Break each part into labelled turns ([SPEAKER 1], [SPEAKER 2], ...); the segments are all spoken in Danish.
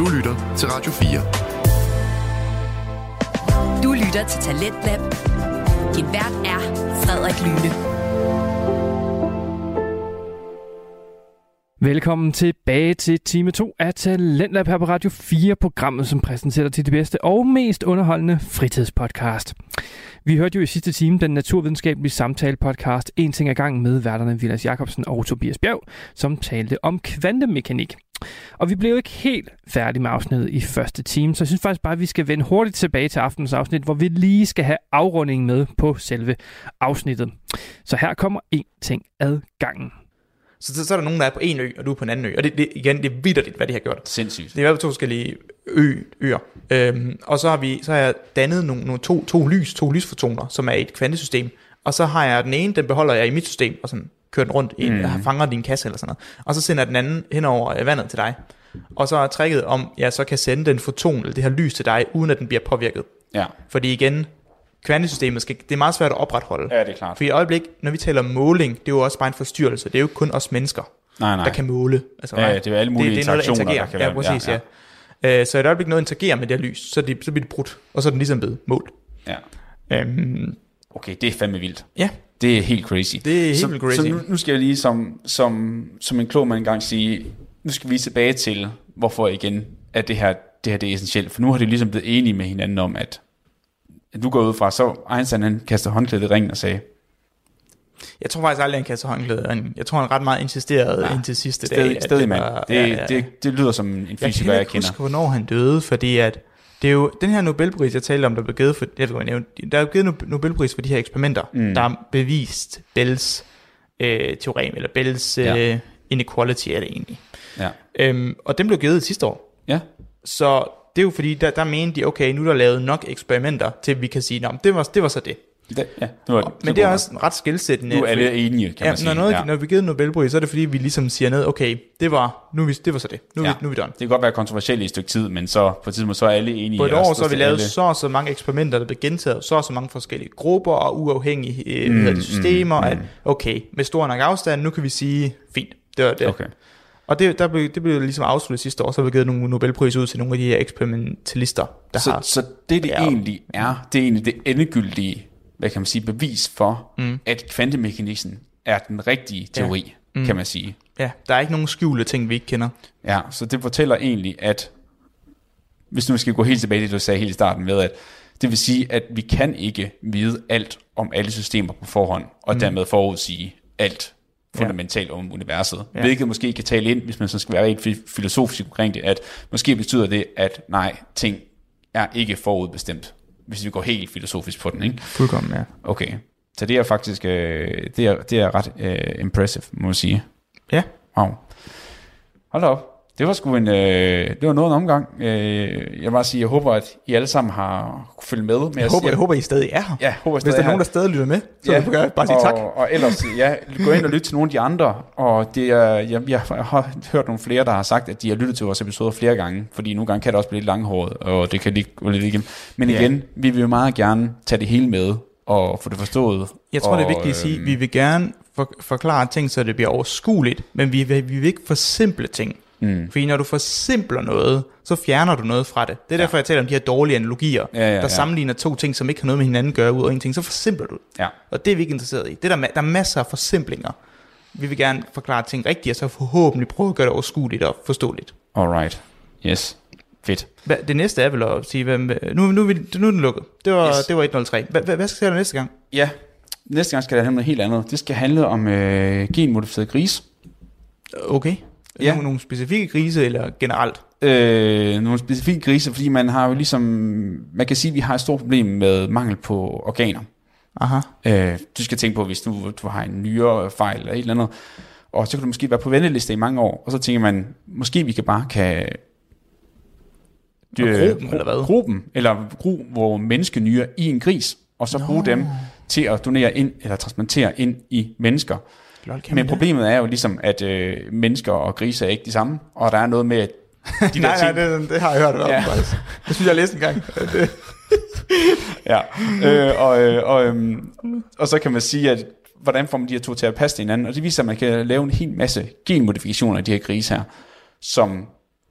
[SPEAKER 1] Du lytter til Radio 4.
[SPEAKER 2] Du lytter til Talentlab. Din vært er Frederik Lyne.
[SPEAKER 3] Velkommen tilbage til time 2 af Talentlab her på Radio 4, programmet som præsenterer dig til det bedste og mest underholdende fritidspodcast. Vi hørte jo i sidste time den naturvidenskabelige samtale-podcast En ting ad gangen med værterne Vilas Jacobsen og Tobias Bjerg, som talte om kvantemekanik. Og vi blev ikke helt færdige med afsnittet i første time, så jeg synes faktisk bare, at vi skal vende hurtigt tilbage til aftens afsnit, hvor vi lige skal have afrundingen med på selve afsnittet. Så her kommer en ting ad gangen.
[SPEAKER 4] Så, så, så er der nogen, der er på en ø, og du er på en anden ø. Og det, det, igen, det er vidderligt, hvad de har gjort.
[SPEAKER 5] Sindssygt.
[SPEAKER 4] Det er i hvert fald to forskellige ø, øer. Øhm, og så har, vi, så har jeg dannet nogle, nogle to, to lys, to lysfotoner, som er et kvantesystem. Og så har jeg den ene, den beholder jeg i mit system, og sådan kører den rundt, i, mm. fanger din kasse eller sådan noget. Og så sender den anden hen over øh, vandet til dig. Og så er tricket om, jeg så kan sende den foton, eller det her lys til dig, uden at den bliver påvirket.
[SPEAKER 5] Ja.
[SPEAKER 4] Fordi igen, kvantesystemet skal, det er meget svært at opretholde.
[SPEAKER 5] Ja, det er klart.
[SPEAKER 4] For i øjeblik, når vi taler måling, det er jo også bare en forstyrrelse. Det er jo ikke kun os mennesker,
[SPEAKER 5] Nej, nej.
[SPEAKER 4] der kan måle. Altså,
[SPEAKER 5] Ja,
[SPEAKER 4] nej.
[SPEAKER 5] det er alle mulige
[SPEAKER 4] det, det er noget, der interagerer.
[SPEAKER 5] der kan
[SPEAKER 4] ja,
[SPEAKER 5] være.
[SPEAKER 4] præcis,
[SPEAKER 5] Ja,
[SPEAKER 4] ja. ja. Øh, så i et øjeblik noget interagerer med det her lys, så, det, så bliver det brudt, og så er den ligesom blevet målt.
[SPEAKER 5] Ja.
[SPEAKER 4] Øhm,
[SPEAKER 5] Okay, det er fandme vildt.
[SPEAKER 4] ja,
[SPEAKER 5] Det er helt crazy.
[SPEAKER 4] Det er helt
[SPEAKER 5] så,
[SPEAKER 4] crazy.
[SPEAKER 5] Så nu, nu skal jeg lige som, som, som en klog mand engang sige, nu skal vi tilbage til, hvorfor igen, at det her, det her det er essentielt. For nu har de ligesom blevet enige med hinanden om, at, at du går ud fra, så Einstein han kaster håndklædet i ringen og sagde,
[SPEAKER 4] jeg tror faktisk aldrig, han kaster håndklædet. Han- Jeg tror, han ret meget insisterede
[SPEAKER 5] Ja.
[SPEAKER 4] indtil sidste dag.
[SPEAKER 5] stadig, mand. Det,
[SPEAKER 4] ja, ja.
[SPEAKER 5] det, det lyder som en
[SPEAKER 4] Jeg
[SPEAKER 5] fysiker,
[SPEAKER 4] kan
[SPEAKER 5] jeg,
[SPEAKER 4] ikke
[SPEAKER 5] kender.
[SPEAKER 4] huske, hvornår han døde, fordi at det er jo den her Nobelpris, jeg talte om, der blev givet for, jeg ved, nævnte, der er givet no- Nobelpris for de her eksperimenter, mm. der har bevist Bells øh, teorem, eller Bells øh,
[SPEAKER 5] Ja.
[SPEAKER 4] inequality er det egentlig.
[SPEAKER 5] Ja.
[SPEAKER 4] Øhm, og den blev givet sidste år.
[SPEAKER 5] ja,
[SPEAKER 4] Så det er jo fordi, der, der mente de, okay, nu er der lavet nok eksperimenter, til at vi kan sige, "Nå, det var, det var så det.
[SPEAKER 5] Det, ja nu er,
[SPEAKER 4] Men det er også ret skilsættende.
[SPEAKER 5] Nu er alle enige, kan
[SPEAKER 4] ja,
[SPEAKER 5] man sige.
[SPEAKER 4] Når, noget,
[SPEAKER 5] ja.
[SPEAKER 4] når vi giver Nobelpris, så er det fordi, vi ligesom siger ned, okay, det var, nu vi, det var så det. Nu,
[SPEAKER 5] Ja.
[SPEAKER 4] vi, nu er vi done.
[SPEAKER 5] Det kan godt være kontroversielt i et stykke tid, men så på et tidspunkt så er alle enige.
[SPEAKER 4] På et år, så har vi lavet
[SPEAKER 5] alle-
[SPEAKER 4] så og så mange eksperimenter, der bliver gentaget, så og så mange forskellige grupper og uafhængige øh, mm, det, systemer, mm, at okay, med stor nok afstand, nu kan vi sige, fint, det var det.
[SPEAKER 5] Okay.
[SPEAKER 4] Og det, der blev, det blev ligesom afsluttet sidste år, så vi givet nogle Nobelpris ud til nogle af de her eksperimentalister, der
[SPEAKER 5] Så,
[SPEAKER 4] har...
[SPEAKER 5] så det, det
[SPEAKER 4] Ja.
[SPEAKER 5] egentlig er, det er egentlig det endegyldige, hvad kan man sige, bevis for, mm. at kvantemekanikken er den rigtige teori, ja. mm. kan man sige.
[SPEAKER 4] Ja, der er ikke nogen skjulte ting, vi ikke kender.
[SPEAKER 5] Ja, så det fortæller egentlig, at hvis nu skal gå helt tilbage til det, du sagde helt i starten med, at det vil sige, at vi kan ikke vide alt om alle systemer på forhånd, og mm. dermed forudsige alt fundamentalt om universet.
[SPEAKER 4] Ja.
[SPEAKER 5] Ja. Hvilket måske kan tale ind, hvis man så skal være fi- filosofisk omkring det, at måske betyder det, at nej, ting er ikke forudbestemt, hvis vi går helt filosofisk på den, ikke?
[SPEAKER 4] Fuldkommen, ja.
[SPEAKER 5] Okay, så det er faktisk, øh, det, er, det er ret øh, impressive, må man sige.
[SPEAKER 4] Ja,
[SPEAKER 5] Wow. Hold op. Det var sgu en, øh, det var noget en omgang. Øh, jeg bare sige, jeg håber, at I alle sammen har kunne følge med. Men
[SPEAKER 4] jeg, håber, jeg håber, I stadig er her.
[SPEAKER 5] Ja, jeg håber,
[SPEAKER 4] Hvis
[SPEAKER 5] stadig
[SPEAKER 4] der er
[SPEAKER 5] er
[SPEAKER 4] nogen, der stadig lytter med, så ja. jeg bare sige
[SPEAKER 5] og,
[SPEAKER 4] tak.
[SPEAKER 5] Og ellers, ja, gå ind og lyt til nogle af de andre. Og det er, jeg, jeg har hørt nogle flere, der har sagt, at de har lyttet til vores episoder flere gange. Fordi nogle gange kan det også blive lidt langhåret, og det kan lige lidt igennem. Men
[SPEAKER 4] Ja.
[SPEAKER 5] igen, vi vil jo meget gerne tage det hele med, og få det forstået.
[SPEAKER 4] Jeg tror,
[SPEAKER 5] og,
[SPEAKER 4] det er vigtigt at sige, at vi vil gerne for, forklare ting, så det bliver overskueligt, men vi vil, vi vil ikke forsimple ting. Mm. Fordi når du forsimpler noget, så fjerner du noget fra det. Det er ja. derfor, jeg taler om de her dårlige analogier,
[SPEAKER 5] Ja, ja,
[SPEAKER 4] der
[SPEAKER 5] ja.
[SPEAKER 4] sammenligner to ting, som ikke har noget med hinanden at gøre ud over en ting, så forsimpler du.
[SPEAKER 5] Ja.
[SPEAKER 4] Og det er vi ikke interesseret i. Det er der, der er masser af forsimplinger. Vi vil gerne forklare ting rigtigt, og så forhåbentlig prøve at gøre det overskueligt og forståeligt.
[SPEAKER 5] Alright. Yes. Fedt.
[SPEAKER 4] Hvad, det næste er vel at sige, hvad, nu, nu, er vi- nu er den lukket. Det var,
[SPEAKER 5] Yes.
[SPEAKER 4] det var 103. Hvad, hvad, hvad skal der næste gang?
[SPEAKER 5] Ja, næste gang skal det handle om noget helt andet. Det skal handle om øh, genmodificeret gris.
[SPEAKER 4] Okay.
[SPEAKER 5] Ja.
[SPEAKER 4] Nogle, nogle specifikke grise, eller generelt?
[SPEAKER 5] Øh, nogle specifikke grise, fordi man har jo ligesom, man kan sige, at vi har et stort problem med mangel på organer.
[SPEAKER 4] Aha.
[SPEAKER 5] Øh, du skal tænke på, hvis du, du har en nyrefejl eller et eller andet, og så kan du måske være på venteliste i mange år, og så tænker man, måske vi kan bare kan
[SPEAKER 4] gro dem, eller hvad?
[SPEAKER 5] Dem, eller gro vores menneskenyre i en gris, og så bruge dem til at donere ind, eller transplantere ind i mennesker.
[SPEAKER 4] Lol,
[SPEAKER 5] Men problemet er jo ligesom, at øh, mennesker og grise er ikke de samme, og der er noget med, at de der
[SPEAKER 4] nej, nej,
[SPEAKER 5] ting,
[SPEAKER 4] det, det har jeg hørt om,
[SPEAKER 5] Ja.
[SPEAKER 4] faktisk. Det synes jeg, jeg læste en gang.
[SPEAKER 5] Ja. øh, og, øh, og, øhm, og så kan man sige, at hvordan får man de her to til at passe til hinanden, og det viser, at man kan lave en hel masse genmodifikationer af de her grise her, som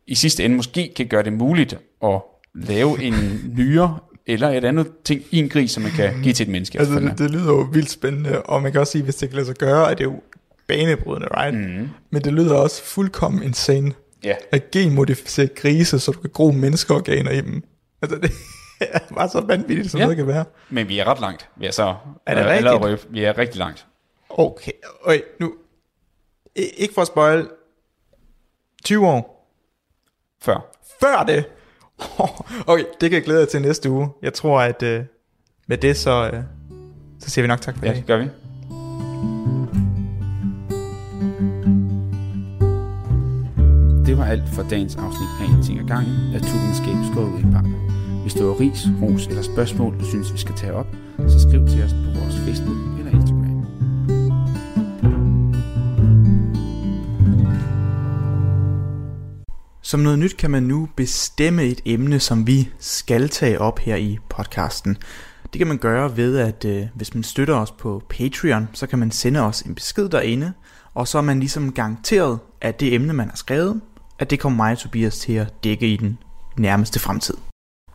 [SPEAKER 5] i sidste ende måske kan gøre det muligt at lave en nyre eller et andet ting i en gris, som man kan give til et menneske.
[SPEAKER 4] Altså, det, det lyder jo vildt spændende, og man kan også sige, hvis det kan lade sig gøre, at det er jo banebrydende, right? Mm. Men det lyder også fuldkommen insane.
[SPEAKER 5] Ja.
[SPEAKER 4] At genmodificere grise, så du kan gro menneskeorganer i dem. Altså, det er bare så vanvittigt, som
[SPEAKER 5] Ja.
[SPEAKER 4] det kan være.
[SPEAKER 5] Men vi er ret langt. Vi er så
[SPEAKER 4] Er det
[SPEAKER 5] øh,
[SPEAKER 4] rigtigt?
[SPEAKER 5] allerede. Vi er rigtig langt.
[SPEAKER 4] Okay, okay nu... I- Ikke for at spoil. 20 år.
[SPEAKER 5] Før.
[SPEAKER 4] Før det. Okay, det kan jeg glæde jer til næste uge. Jeg tror, at øh, med det, så, øh, så siger vi nok tak for
[SPEAKER 5] Ja, det gør vi. Det var alt for dagens afsnit af En ting ad gangen af Tubenskab skåret ud i pap. Hvis du har ris, ros eller spørgsmål, du synes, vi skal tage op, så skriv til os på vores Facebook
[SPEAKER 4] Som noget nyt kan man nu bestemme et emne, som vi skal tage op her i podcasten. Det kan man gøre ved, at øh, hvis man støtter os på Patreon, så kan man sende os en besked derinde, og så er man ligesom garanteret, at det emne, man har skrevet, at det kommer mig og Tobias til at dække i den nærmeste fremtid.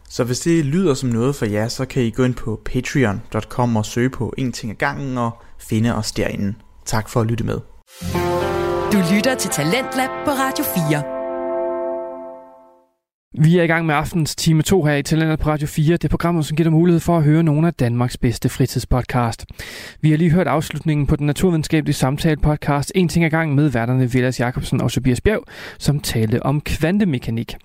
[SPEAKER 4] Så hvis det lyder som noget for jer, så kan I gå ind på patreon.com og søge på en ting ad gangen og finde os derinde. Tak for at lytte med.
[SPEAKER 2] Du lytter til Talentlab på Radio 4.
[SPEAKER 3] Vi er i gang med aftens time 2 her i Talentet på Radio 4. Det er programmet, som giver dig mulighed for at høre nogle af Danmarks bedste fritidspodcast. Vi har lige hørt afslutningen på den naturvidenskabelige samtale podcast En ting ad gang med værterne Vilas Jacobsen og Tobias Bjerg, som talte om kvantemekanik.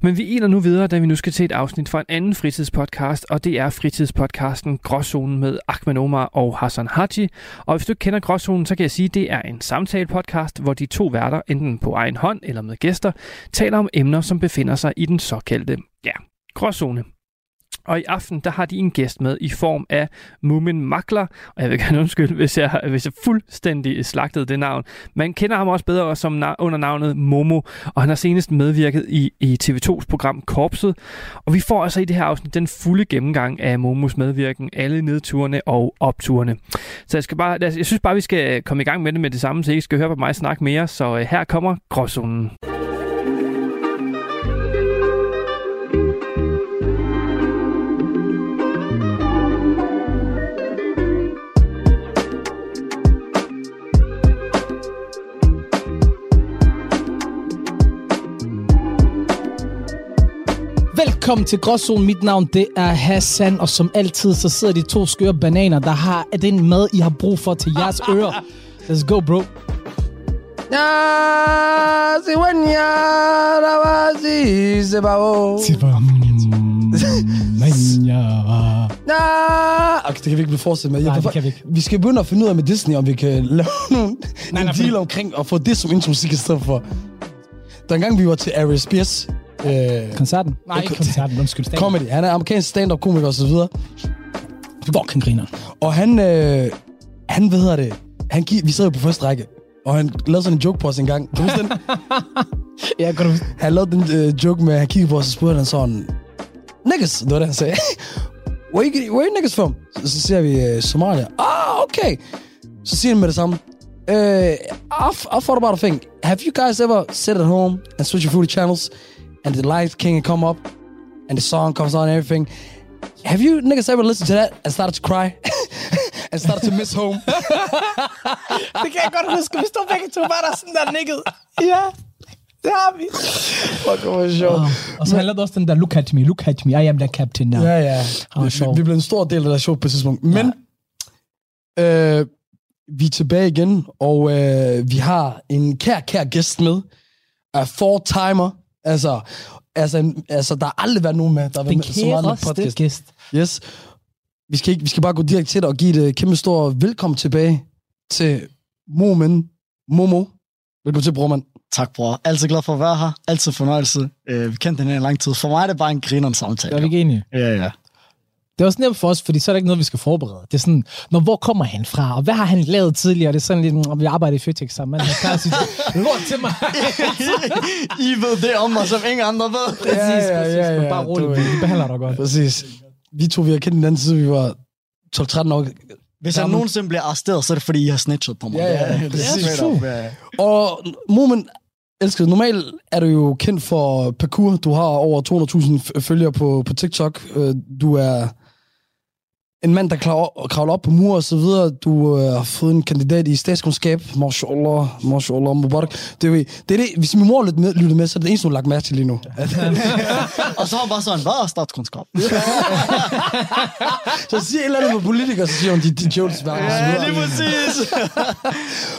[SPEAKER 3] Men vi iler nu videre, da vi nu skal til et afsnit fra en anden fritidspodcast, og det er fritidspodcasten Gråzonen med Ahmed Omar og Hassan Haji. Og hvis du ikke kender Gråzonen, så kan jeg sige, at det er en samtale-podcast, hvor de to værter, enten på egen hånd eller med gæster, taler om emner, som befinder sig i den såkaldte, ja, gråzone. Og i aften, der har de en gæst med i form af Mumin Makler, og jeg vil gerne undskylde, hvis jeg, hvis jeg fuldstændig slagtede det navn. Man kender ham også bedre som na- under navnet Momo, og han har senest medvirket i, i TV2's program Korpset. Og vi får altså i det her afsnit den fulde gennemgang af Momos medvirken, alle nedturene og opturene. Så jeg, skal bare, jeg synes bare, vi skal komme i gang med det med det samme, så I ikke skal høre på mig snakke mere. Så øh, her kommer Gråzonen.
[SPEAKER 1] Velkommen til Gråzonen. Mit navn det er Hassan, og som altid så sidder de to skøre bananer, der har den mad, I har brug for til jeres ører. Let's go, bro. Okay, det kan vi ikke blive fortsat med. Jeg Nej, det kan vi ikke. Vi skal begynde at finde ud af med Disney, om vi kan lave nogle,
[SPEAKER 3] nej,
[SPEAKER 1] en
[SPEAKER 3] for-
[SPEAKER 1] deal omkring at få det som intromusik i stedet for. Dengang vi var til Ari Spears øh,
[SPEAKER 6] Koncerten? Nej, ikke koncerten. Undskyld. stand-up.
[SPEAKER 1] comedy, han er amerikansk stand-up komiker og så videre.
[SPEAKER 6] Fucking griner.
[SPEAKER 1] Og han, øh, han hvad hedder det, han, gi- vi sad jo på første række, og han lavede sådan en joke på os en gang. Kan du huske den?
[SPEAKER 6] Ja, kan du...
[SPEAKER 1] Han lavede den øh, joke med, at han kiggede på os og spurgte han sådan, Niggas, det var det, han sagde. where, you, where you niggas from? Så, så siger vi, øh, Somalia. Ah, okay. Så siger han med det samme. Uh, I, f- I thought about a thing. Have you guys ever sit at home and switch your food channels and the light king come up and the song comes on and everything? Have you niggas ever listened to that and started to cry? and started to miss home?
[SPEAKER 6] Det kan jeg godt huske. Vi stod begge to bare der sådan der nikket. Ja, det har vi.
[SPEAKER 1] Fuck, hvor var det sjovt.
[SPEAKER 6] Og så han lavede også den der, look at me, look at me, I am the captain now.
[SPEAKER 1] Ja, ja.
[SPEAKER 6] var
[SPEAKER 1] Vi,
[SPEAKER 6] sjov.
[SPEAKER 1] vi blev en stor del af det show på et tidspunkt. Men øh, vi er tilbage igen, og øh, vi har en kær, kær gæst med. Er four-timer. Altså, altså, altså, der har aldrig været nogen med, der har været med så meget med podcast.
[SPEAKER 6] gæst.
[SPEAKER 1] Yes. Vi skal, ikke, vi skal bare gå direkte til det og give et kæmpe stor velkommen tilbage til Momen. Momo. Velkommen til, brormand.
[SPEAKER 7] Tak, bror. Altid glad for at være her. Altid fornøjelse. Øh, vi kendte hinanden i lang tid. For mig er det bare en grineren samtale.
[SPEAKER 6] Er vi ikke enige?
[SPEAKER 7] Ja, ja.
[SPEAKER 6] Det er også nemt for os, fordi så er der ikke noget, vi skal forberede. Det er sådan, når, hvor kommer han fra, og hvad har han lavet tidligere? Det er sådan lidt, mm, vi arbejder i Føtex sammen. Man kan sige, lort til mig.
[SPEAKER 7] I ved det om mig, som ingen andre ved.
[SPEAKER 6] præcis,
[SPEAKER 1] Ja, ja,
[SPEAKER 6] præcis.
[SPEAKER 1] ja,
[SPEAKER 6] Men
[SPEAKER 1] ja,
[SPEAKER 6] bare roligt,
[SPEAKER 1] du-
[SPEAKER 6] vi behandler dig godt.
[SPEAKER 1] Præcis. Vi to, vi har kendt hinanden siden vi var 12-13 år.
[SPEAKER 7] Hvis jeg nogensinde bliver arresteret, så er det fordi, I har snitchet på mig.
[SPEAKER 1] Ja, ja,
[SPEAKER 7] det er, det er up, ja, ja.
[SPEAKER 1] Og Momen, elsker. Normalt er du jo kendt for parkour. Du har over 200.000 f- følgere på, på TikTok. Øh, Du er en mand, der kravler, op på mur og så videre. Du øh, har fået en kandidat i statskundskab. Mashallah, mashallah, mubarak. Det er, det er det, hvis min mor lytter med, lytter med, så er det eneste, hun har lagt mærke til lige nu.
[SPEAKER 7] Og så han bare sådan, hvad er statskundskab?
[SPEAKER 1] så siger et eller andet med politikere, så siger hun, de, de jokes bare.
[SPEAKER 7] Ja, lige præcis.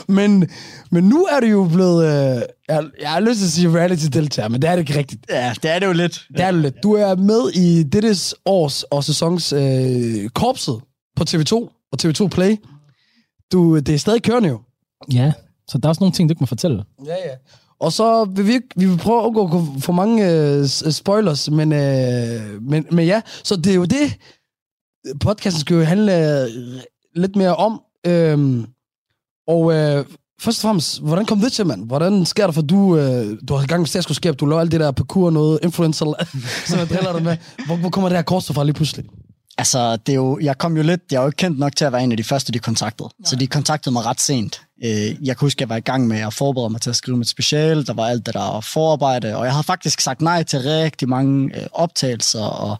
[SPEAKER 1] men, men nu er du jo blevet, øh, jeg, jeg har lyst til at sige reality-deltager, men det er det ikke rigtigt.
[SPEAKER 7] ja, det er det jo lidt.
[SPEAKER 1] Det er du lidt. Du er med i dette års og sæsons øh, korpset på TV2 og TV2 Play. Du, det er stadig kørende jo.
[SPEAKER 6] Ja, så der er også nogle ting, du ikke må fortælle.
[SPEAKER 1] Ja, ja. Og så vil vi, vi vil prøve at undgå for mange øh, s- spoilers, men, øh, men, men ja, så det er jo det, podcasten skal jo handle øh, lidt mere om. Øhm, og øh, først og fremmest, hvordan kom det til, mand? Hvordan sker det for, du, øh, du har i gang med statskundskab, du laver alt det der parkour noget, influencer, som jeg driller dig med. Hvor, hvor kommer det her kors fra lige pludselig?
[SPEAKER 7] Altså, det er jo, jeg kom jo lidt, jeg er jo ikke kendt nok til at være en af de første, de kontaktede. Nej. Så de kontaktede mig ret sent. Øh, Jeg kan huske, at jeg var i gang med at forberede mig til at skrive mit special. Der var alt det der forarbejde, og jeg havde faktisk sagt nej til rigtig mange øh, optagelser og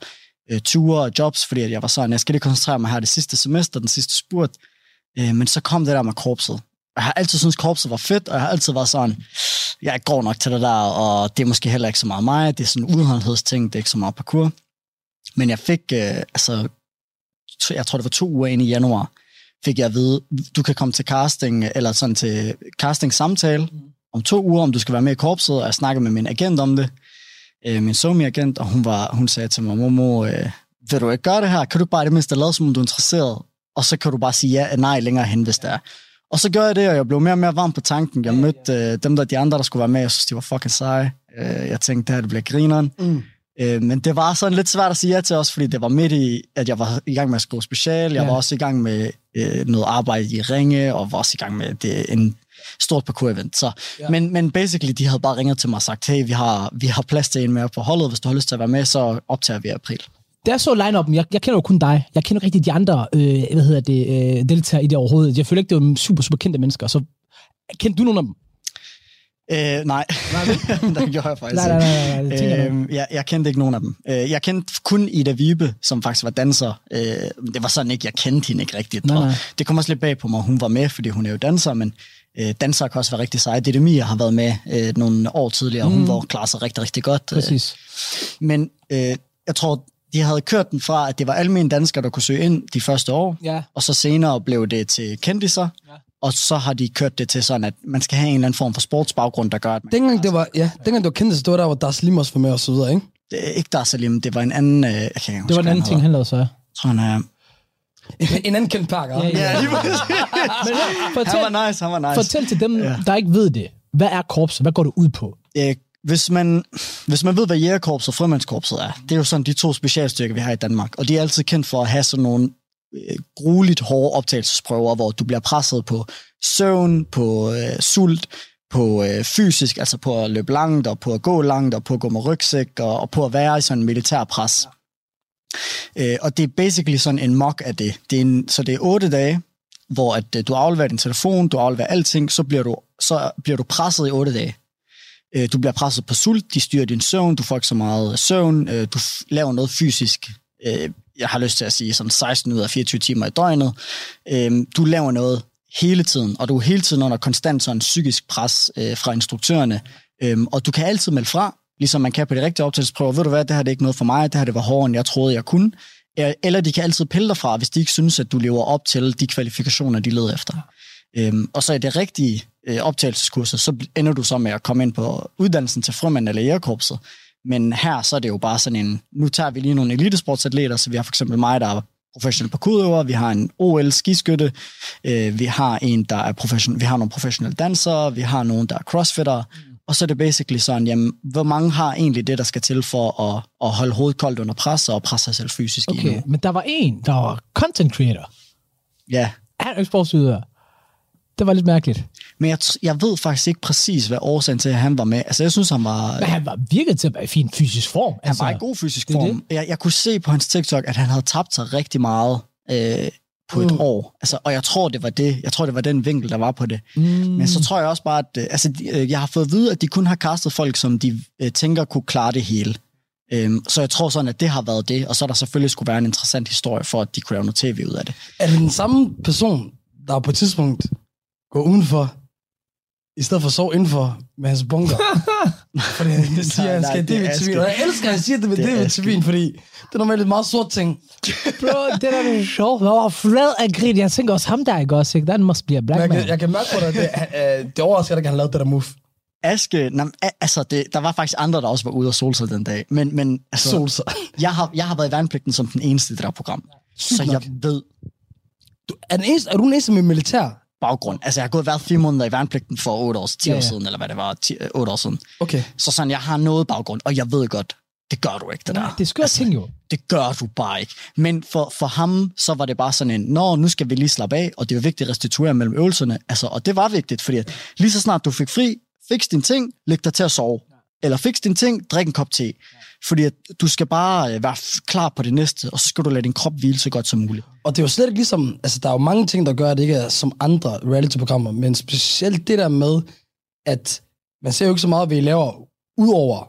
[SPEAKER 7] øh, ture og jobs, fordi jeg var sådan, jeg skal lige koncentrere mig her det sidste semester, den sidste spurt. Men så kom det der med korpset. Jeg har altid syntes, korpset var fedt, og jeg har altid været sådan, jeg er god nok til det der, og det er måske heller ikke så meget mig. Det er sådan en udholdenhedsting, det er ikke så meget parkour. Men jeg fik, øh, altså, jeg tror det var to uger inde i januar, fik jeg at vide, du kan komme til casting, eller sådan til casting samtale om to uger, om du skal være med i korpset, og jeg snakkede med min agent om det, øh, min somi-agent, og hun, var, hun sagde til mig, Momo, øh, vil du ikke gøre det her? Kan du bare det mindste lade, som om du er interesseret? Og så kan du bare sige ja eller nej længere hen, hvis det er. Og så gør jeg det, og jeg blev mere og mere varm på tanken. Jeg mødte øh, dem, der de andre, der skulle være med, jeg synes, de var fucking seje. Øh, jeg tænkte, det her det bliver grineren.
[SPEAKER 1] Mm.
[SPEAKER 7] Øh, men det var sådan lidt svært at sige ja til også, fordi det var midt i, at jeg var i gang med at skrive special. Jeg
[SPEAKER 6] Ja.
[SPEAKER 7] var også i gang med øh, noget arbejde i Ringe, og var også i gang med det, en stort parkour-event. Så, ja. men, men basically, de havde bare ringet til mig og sagt, hey, vi har, vi har plads til en mere på holdet. Hvis du har lyst til at være med, så optager vi i april.
[SPEAKER 6] Da jeg så line-up'en, jeg, jeg kender jo kun dig. Jeg kender ikke rigtig de andre øh, hvad hedder det, øh, deltagere i det overhovedet. Jeg føler ikke, det var super, super kendte mennesker. Så kendte du nogen af dem?
[SPEAKER 7] Øh, nej, det gjorde jeg faktisk
[SPEAKER 6] Nej, nej, nej, nej, det tænker jeg
[SPEAKER 7] jeg, kendte ikke nogen af dem. Øh, jeg kendte kun Ida Vibe, som faktisk var danser. Øh, det var sådan ikke, jeg kendte hende ikke rigtigt.
[SPEAKER 6] Nej, nej.
[SPEAKER 7] Det kom også lidt bag på mig, hun var med, fordi hun er jo danser, men øh, danser kan også være rigtig seje. Ditte Mia har været med øh, nogle år tidligere, og hun var klarer sig rigtig, rigtig godt. Øh,
[SPEAKER 6] Præcis.
[SPEAKER 7] men øh, jeg tror, de havde kørt den fra, at det var almindelige danskere, der kunne søge ind de første år,
[SPEAKER 6] Ja.
[SPEAKER 7] og så senere blev det til kendiser, ja. og så har de kørt det til sådan, at man skal have en eller anden form for sportsbaggrund, der gør, at man
[SPEAKER 1] Dengang det var, ja, dengang det var kendt, så det var der, hvor Das Limos var med og så videre, ikke?
[SPEAKER 7] det er ikke Dar Salim, det var en anden... Øh, jeg kan ikke
[SPEAKER 6] Det var en anden ting, han lavede så.
[SPEAKER 7] Jeg tror, han er...
[SPEAKER 1] En anden kendt pakker.
[SPEAKER 6] Ja, ja.
[SPEAKER 7] lige præcis.
[SPEAKER 6] Men fortæl,
[SPEAKER 7] Han var nice, han var nice.
[SPEAKER 6] fortæl til dem, der ikke ved det. Hvad er korpset? Hvad går det ud på?
[SPEAKER 7] Øh, hvis, man, hvis man ved, hvad jægerkorpset og frømandskorpset er, det er jo sådan de to specialstyrker, vi har i Danmark. Og de er altid kendt for at have sådan nogle øh, grueligt hårde optagelsesprøver, hvor du bliver presset på søvn, på øh, sult, på øh, fysisk, altså på at løbe langt, og på at gå langt, og på at gå med rygsæk, og, og på at være i sådan en militær pres. Øh, og det er basically sådan en mock af det. det er en, så det er otte dage, hvor at, øh, du afleverer din telefon, du afleverer alting, så bliver du, så bliver du presset i otte dage. Øh, du bliver presset på sult, de styrer din søvn, du får ikke så meget søvn, øh, du laver noget fysisk. Øh, jeg har lyst til at sige sådan 16 ud af 24 timer i døgnet. Øh, du laver noget hele tiden, og du er hele tiden under konstant sådan psykisk pres øh, fra instruktørerne. Øh, og du kan altid melde fra, ligesom man kan på de rigtige optagelsesprøver. Ved du hvad, det her det er ikke noget for mig, det her det var hårdere, end jeg troede, jeg kunne. Øh, eller de kan altid pille dig fra, hvis de ikke synes, at du lever op til de kvalifikationer, de leder efter. Øhm, og så i det rigtige øh, optagelseskurser, så ender du så med at komme ind på uddannelsen til frømand eller jægerkorpset. Men her så er det jo bare sådan en, nu tager vi lige nogle elitesportsatleter, så vi har for eksempel mig, der er professionel parkourøver, vi har en OL skiskytte, øh, vi har en, der er professionel, vi har nogle professionelle dansere, vi har nogen, der er crossfitter, mm. og så er det basically sådan, jamen, hvor mange har egentlig det, der skal til for at, at holde hovedet koldt under pres og presse sig selv fysisk i
[SPEAKER 6] Okay,
[SPEAKER 7] nu?
[SPEAKER 6] men der var en, der var content creator.
[SPEAKER 7] Ja,
[SPEAKER 6] Han er ikke sportsudøver. Det var lidt mærkeligt.
[SPEAKER 7] men jeg, jeg ved faktisk ikke præcis, hvad årsagen til, at han var med. Altså, jeg synes, han var...
[SPEAKER 6] Men han var virket til at være i fin fysisk form. Altså,
[SPEAKER 7] Han var i god fysisk
[SPEAKER 6] det
[SPEAKER 7] form. Jeg, jeg kunne se på hans TikTok, at han havde tabt sig rigtig meget øh, på et år. Altså, og jeg tror, det var det. Jeg tror, det var den vinkel, der var på det. Mm. Men så tror jeg også bare, at øh, altså, øh, jeg har fået at vide, at de kun har castet folk, som de øh, tænker kunne klare det hele. Øhm, så jeg tror sådan, at det har været det, og så er der selvfølgelig skulle være en interessant historie for, at de kunne lave noget tv ud af det.
[SPEAKER 1] Er det den samme person, der på et tidspunkt går udenfor, i stedet for at sove indenfor med hans bunker? fordi han siger, at han skal have
[SPEAKER 7] er
[SPEAKER 1] D-vitamin.
[SPEAKER 7] Aske.
[SPEAKER 1] Og jeg elsker, at han siger det med
[SPEAKER 7] Det er
[SPEAKER 1] D-vitamin, fordi det er normalt et meget sort ting.
[SPEAKER 6] Bro, det der er sjovt. Jeg var flad af grin. Jeg tænker også ham der, ikke også? Ikke? Den must be a
[SPEAKER 1] Men
[SPEAKER 6] black
[SPEAKER 1] jeg,
[SPEAKER 6] man.
[SPEAKER 1] kan, jeg kan mærke på dig, det, øh, det overrasker dig, at han lavede det der move.
[SPEAKER 7] Aske, a- altså, det, der var faktisk andre, der også var ude og solse den dag. Men, men altså,
[SPEAKER 1] Sol sig.
[SPEAKER 7] jeg, har, jeg har været i værnepligten som den eneste i det der program. Så jeg ved
[SPEAKER 1] Du, er, den eneste, er du den eneste med militær?
[SPEAKER 7] Baggrund. Altså, jeg har gået været fire måneder i værnepligten for otte år, 10
[SPEAKER 6] Ja,
[SPEAKER 7] år
[SPEAKER 6] ja.
[SPEAKER 7] siden, eller hvad det var, 10, øh, otte år siden.
[SPEAKER 1] Okay.
[SPEAKER 7] Så sådan, jeg har noget baggrund, og jeg ved godt, det gør du ikke, det
[SPEAKER 6] Nej,
[SPEAKER 7] der.
[SPEAKER 6] det er skørt ting jo.
[SPEAKER 7] Det gør du bare ikke. Men for, for ham, så var det bare sådan en, nå, nu skal vi lige slappe af, og det er jo vigtigt at restituere mellem øvelserne. Altså, og det var vigtigt, fordi at lige så snart du fik fri, fix din ting, læg dig til at sove. Eller fix din ting, drik en kop te. Fordi at du skal bare øh, være klar på det næste, og så skal du lade din krop hvile så godt som muligt.
[SPEAKER 1] Og det er jo slet ikke ligesom, altså der er jo mange ting, der gør, at det ikke er som andre reality-programmer, men specielt det der med, at man ser jo ikke så meget, hvad I laver, ud over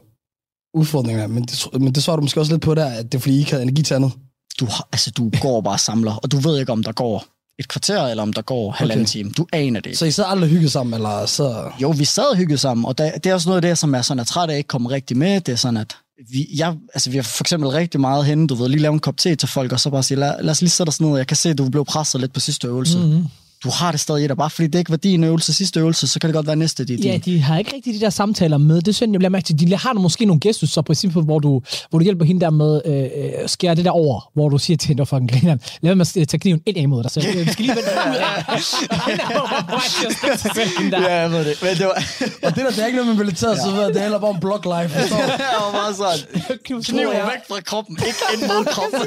[SPEAKER 1] udfordringer, men det, men det svarer du måske også lidt på der, at det er fordi, I ikke havde energi til andet.
[SPEAKER 7] du, altså, du går bare og samler, og du ved ikke, om der går et kvarter, eller om der går halvanden
[SPEAKER 1] Okay.
[SPEAKER 7] time. Du aner det ikke.
[SPEAKER 1] Så I sad aldrig hygget sammen, eller så...
[SPEAKER 7] Jo, vi sad og hyggede sammen, og der, det er også noget af det, som er sådan, at træt af ikke kommer rigtig med. Det er sådan, at vi, jeg, altså, vi har for eksempel rigtig meget henne, du ved, lige lave en kop te til folk, og så bare sige, lad, lad os lige sætte os ned. Jeg kan se, at du blev presset lidt på sidste øvelse. Mm-hmm. Du har det stadig i dig. Bare fordi det ikke var din øvelse sidste øvelse, så kan det godt være næste, det er din.
[SPEAKER 6] Ja, de har ikke rigtig de der samtaler med. Det synes jeg, bliver mærke til. De har måske nogle gestus, så på eksempel, hvor du, hvor du hjælper hende der med øh, øh, skære det der over, hvor du siger til hende, fucking griner, lad være med at tage kniven ind imod dig selv. Vi skal lige vende ud af. Er på at.
[SPEAKER 7] Ja, jeg ved det. Men det var,
[SPEAKER 1] Og det der, det er ikke noget med militæret, så ved det handler bare om block life. du?
[SPEAKER 7] jeg var bare sådan, kniven væk fra kroppen, ikke ind mod kroppen.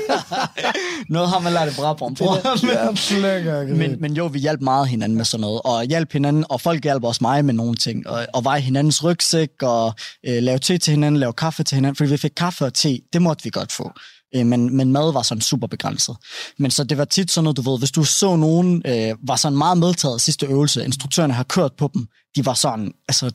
[SPEAKER 7] noget har man lært i.
[SPEAKER 1] Ja, flækker.
[SPEAKER 7] Men, men jo, vi hjalp meget hinanden med sådan noget, og hjalp hinanden, og folk hjalp også mig med nogle ting, og, og veje hinandens rygsæk, og øh, lave te til hinanden, lave kaffe til hinanden, fordi vi fik kaffe og te, det måtte vi godt få. Øh, men, men mad var sådan super begrænset. Men så det var tit sådan noget, du ved, hvis du så nogen, øh, var sådan meget medtaget sidste øvelse, instruktørerne har kørt på dem, de var sådan, altså,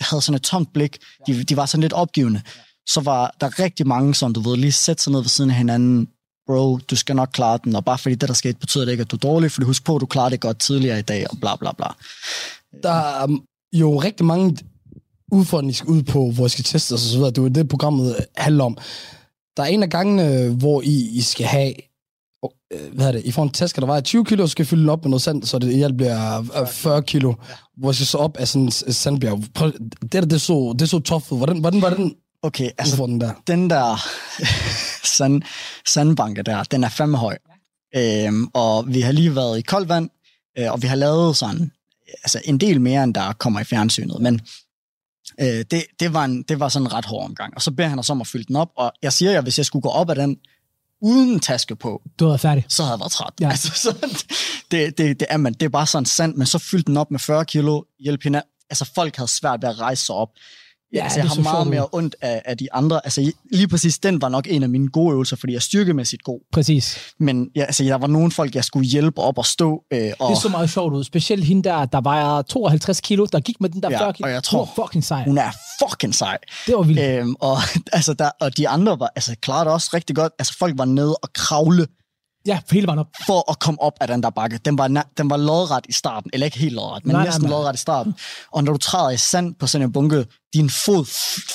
[SPEAKER 7] havde sådan et tomt blik, de, de var sådan lidt opgivende, så var der rigtig mange, som du ved, lige sætte sig ned ved siden af hinanden, bro, du skal nok klare den, og bare fordi det, der skete, betyder det ikke, at du er dårlig, fordi husk på, at du klarede det godt tidligere i dag, og bla bla bla.
[SPEAKER 1] Der er jo rigtig mange udfordringer, skal ud på, hvor I skal teste og så videre. Det er jo det, programmet handler om. Der er en af gangene, hvor I, I skal have øh, hvad er det, I får en taske, der vejer 20 kilo, og skal fylde den op med noget sand, så det i alt bliver 40 kilo, hvor I skal så op af sådan en sandbjerg. Prøv, det der, det så, det så tough ud. Hvordan, hvordan var den
[SPEAKER 7] Okay, altså
[SPEAKER 1] udfordring der?
[SPEAKER 7] den der sand, sandbanke der, den er fandme høj. Øhm, og vi har lige været i koldt vand, øh, og vi har lavet sådan, altså en del mere, end der kommer i fjernsynet, men øh, det, det, var en, det var sådan en ret hård omgang. Og så beder han os om at fylde den op, og jeg siger jer, hvis jeg skulle gå op af den, uden taske på,
[SPEAKER 6] Du er færdig.
[SPEAKER 7] så havde jeg været træt.
[SPEAKER 6] Ja.
[SPEAKER 7] Ja. Altså, så, det, det, det, er man. det er bare sådan sand, men så fyldte den op med 40 kilo, hjælp hende. Altså folk havde svært ved at rejse sig op.
[SPEAKER 6] Ja,
[SPEAKER 7] altså, jeg
[SPEAKER 6] så
[SPEAKER 7] har meget mere ondt af, af de andre. Altså lige præcis den var nok en af mine gode øvelser, fordi jeg er styrkemæssigt god.
[SPEAKER 6] Præcis.
[SPEAKER 7] Men ja, altså, der var nogle folk, jeg skulle hjælpe op og stå. Øh, og
[SPEAKER 6] Det så meget sjovt ud. Specielt hende der, der vejer 52 kilo, der gik med den der
[SPEAKER 7] Ja,
[SPEAKER 6] 40 kilo.
[SPEAKER 7] og jeg tror-
[SPEAKER 6] Hun var fucking sej.
[SPEAKER 7] hun er fucking sej.
[SPEAKER 6] Det var vildt.
[SPEAKER 7] Øhm, og, altså, der, og de andre var, altså, klarede også rigtig godt. Altså folk var nede og kravle
[SPEAKER 6] Ja, hele vejen op.
[SPEAKER 7] for at komme op af den der bakke. Den var, den var lodret i starten, eller ikke helt lodret, men
[SPEAKER 6] Nej,
[SPEAKER 7] nej,
[SPEAKER 6] nej,
[SPEAKER 7] næsten
[SPEAKER 6] nej.
[SPEAKER 7] lodret i starten. Og når du træder i sand på sådan en bunke, din fod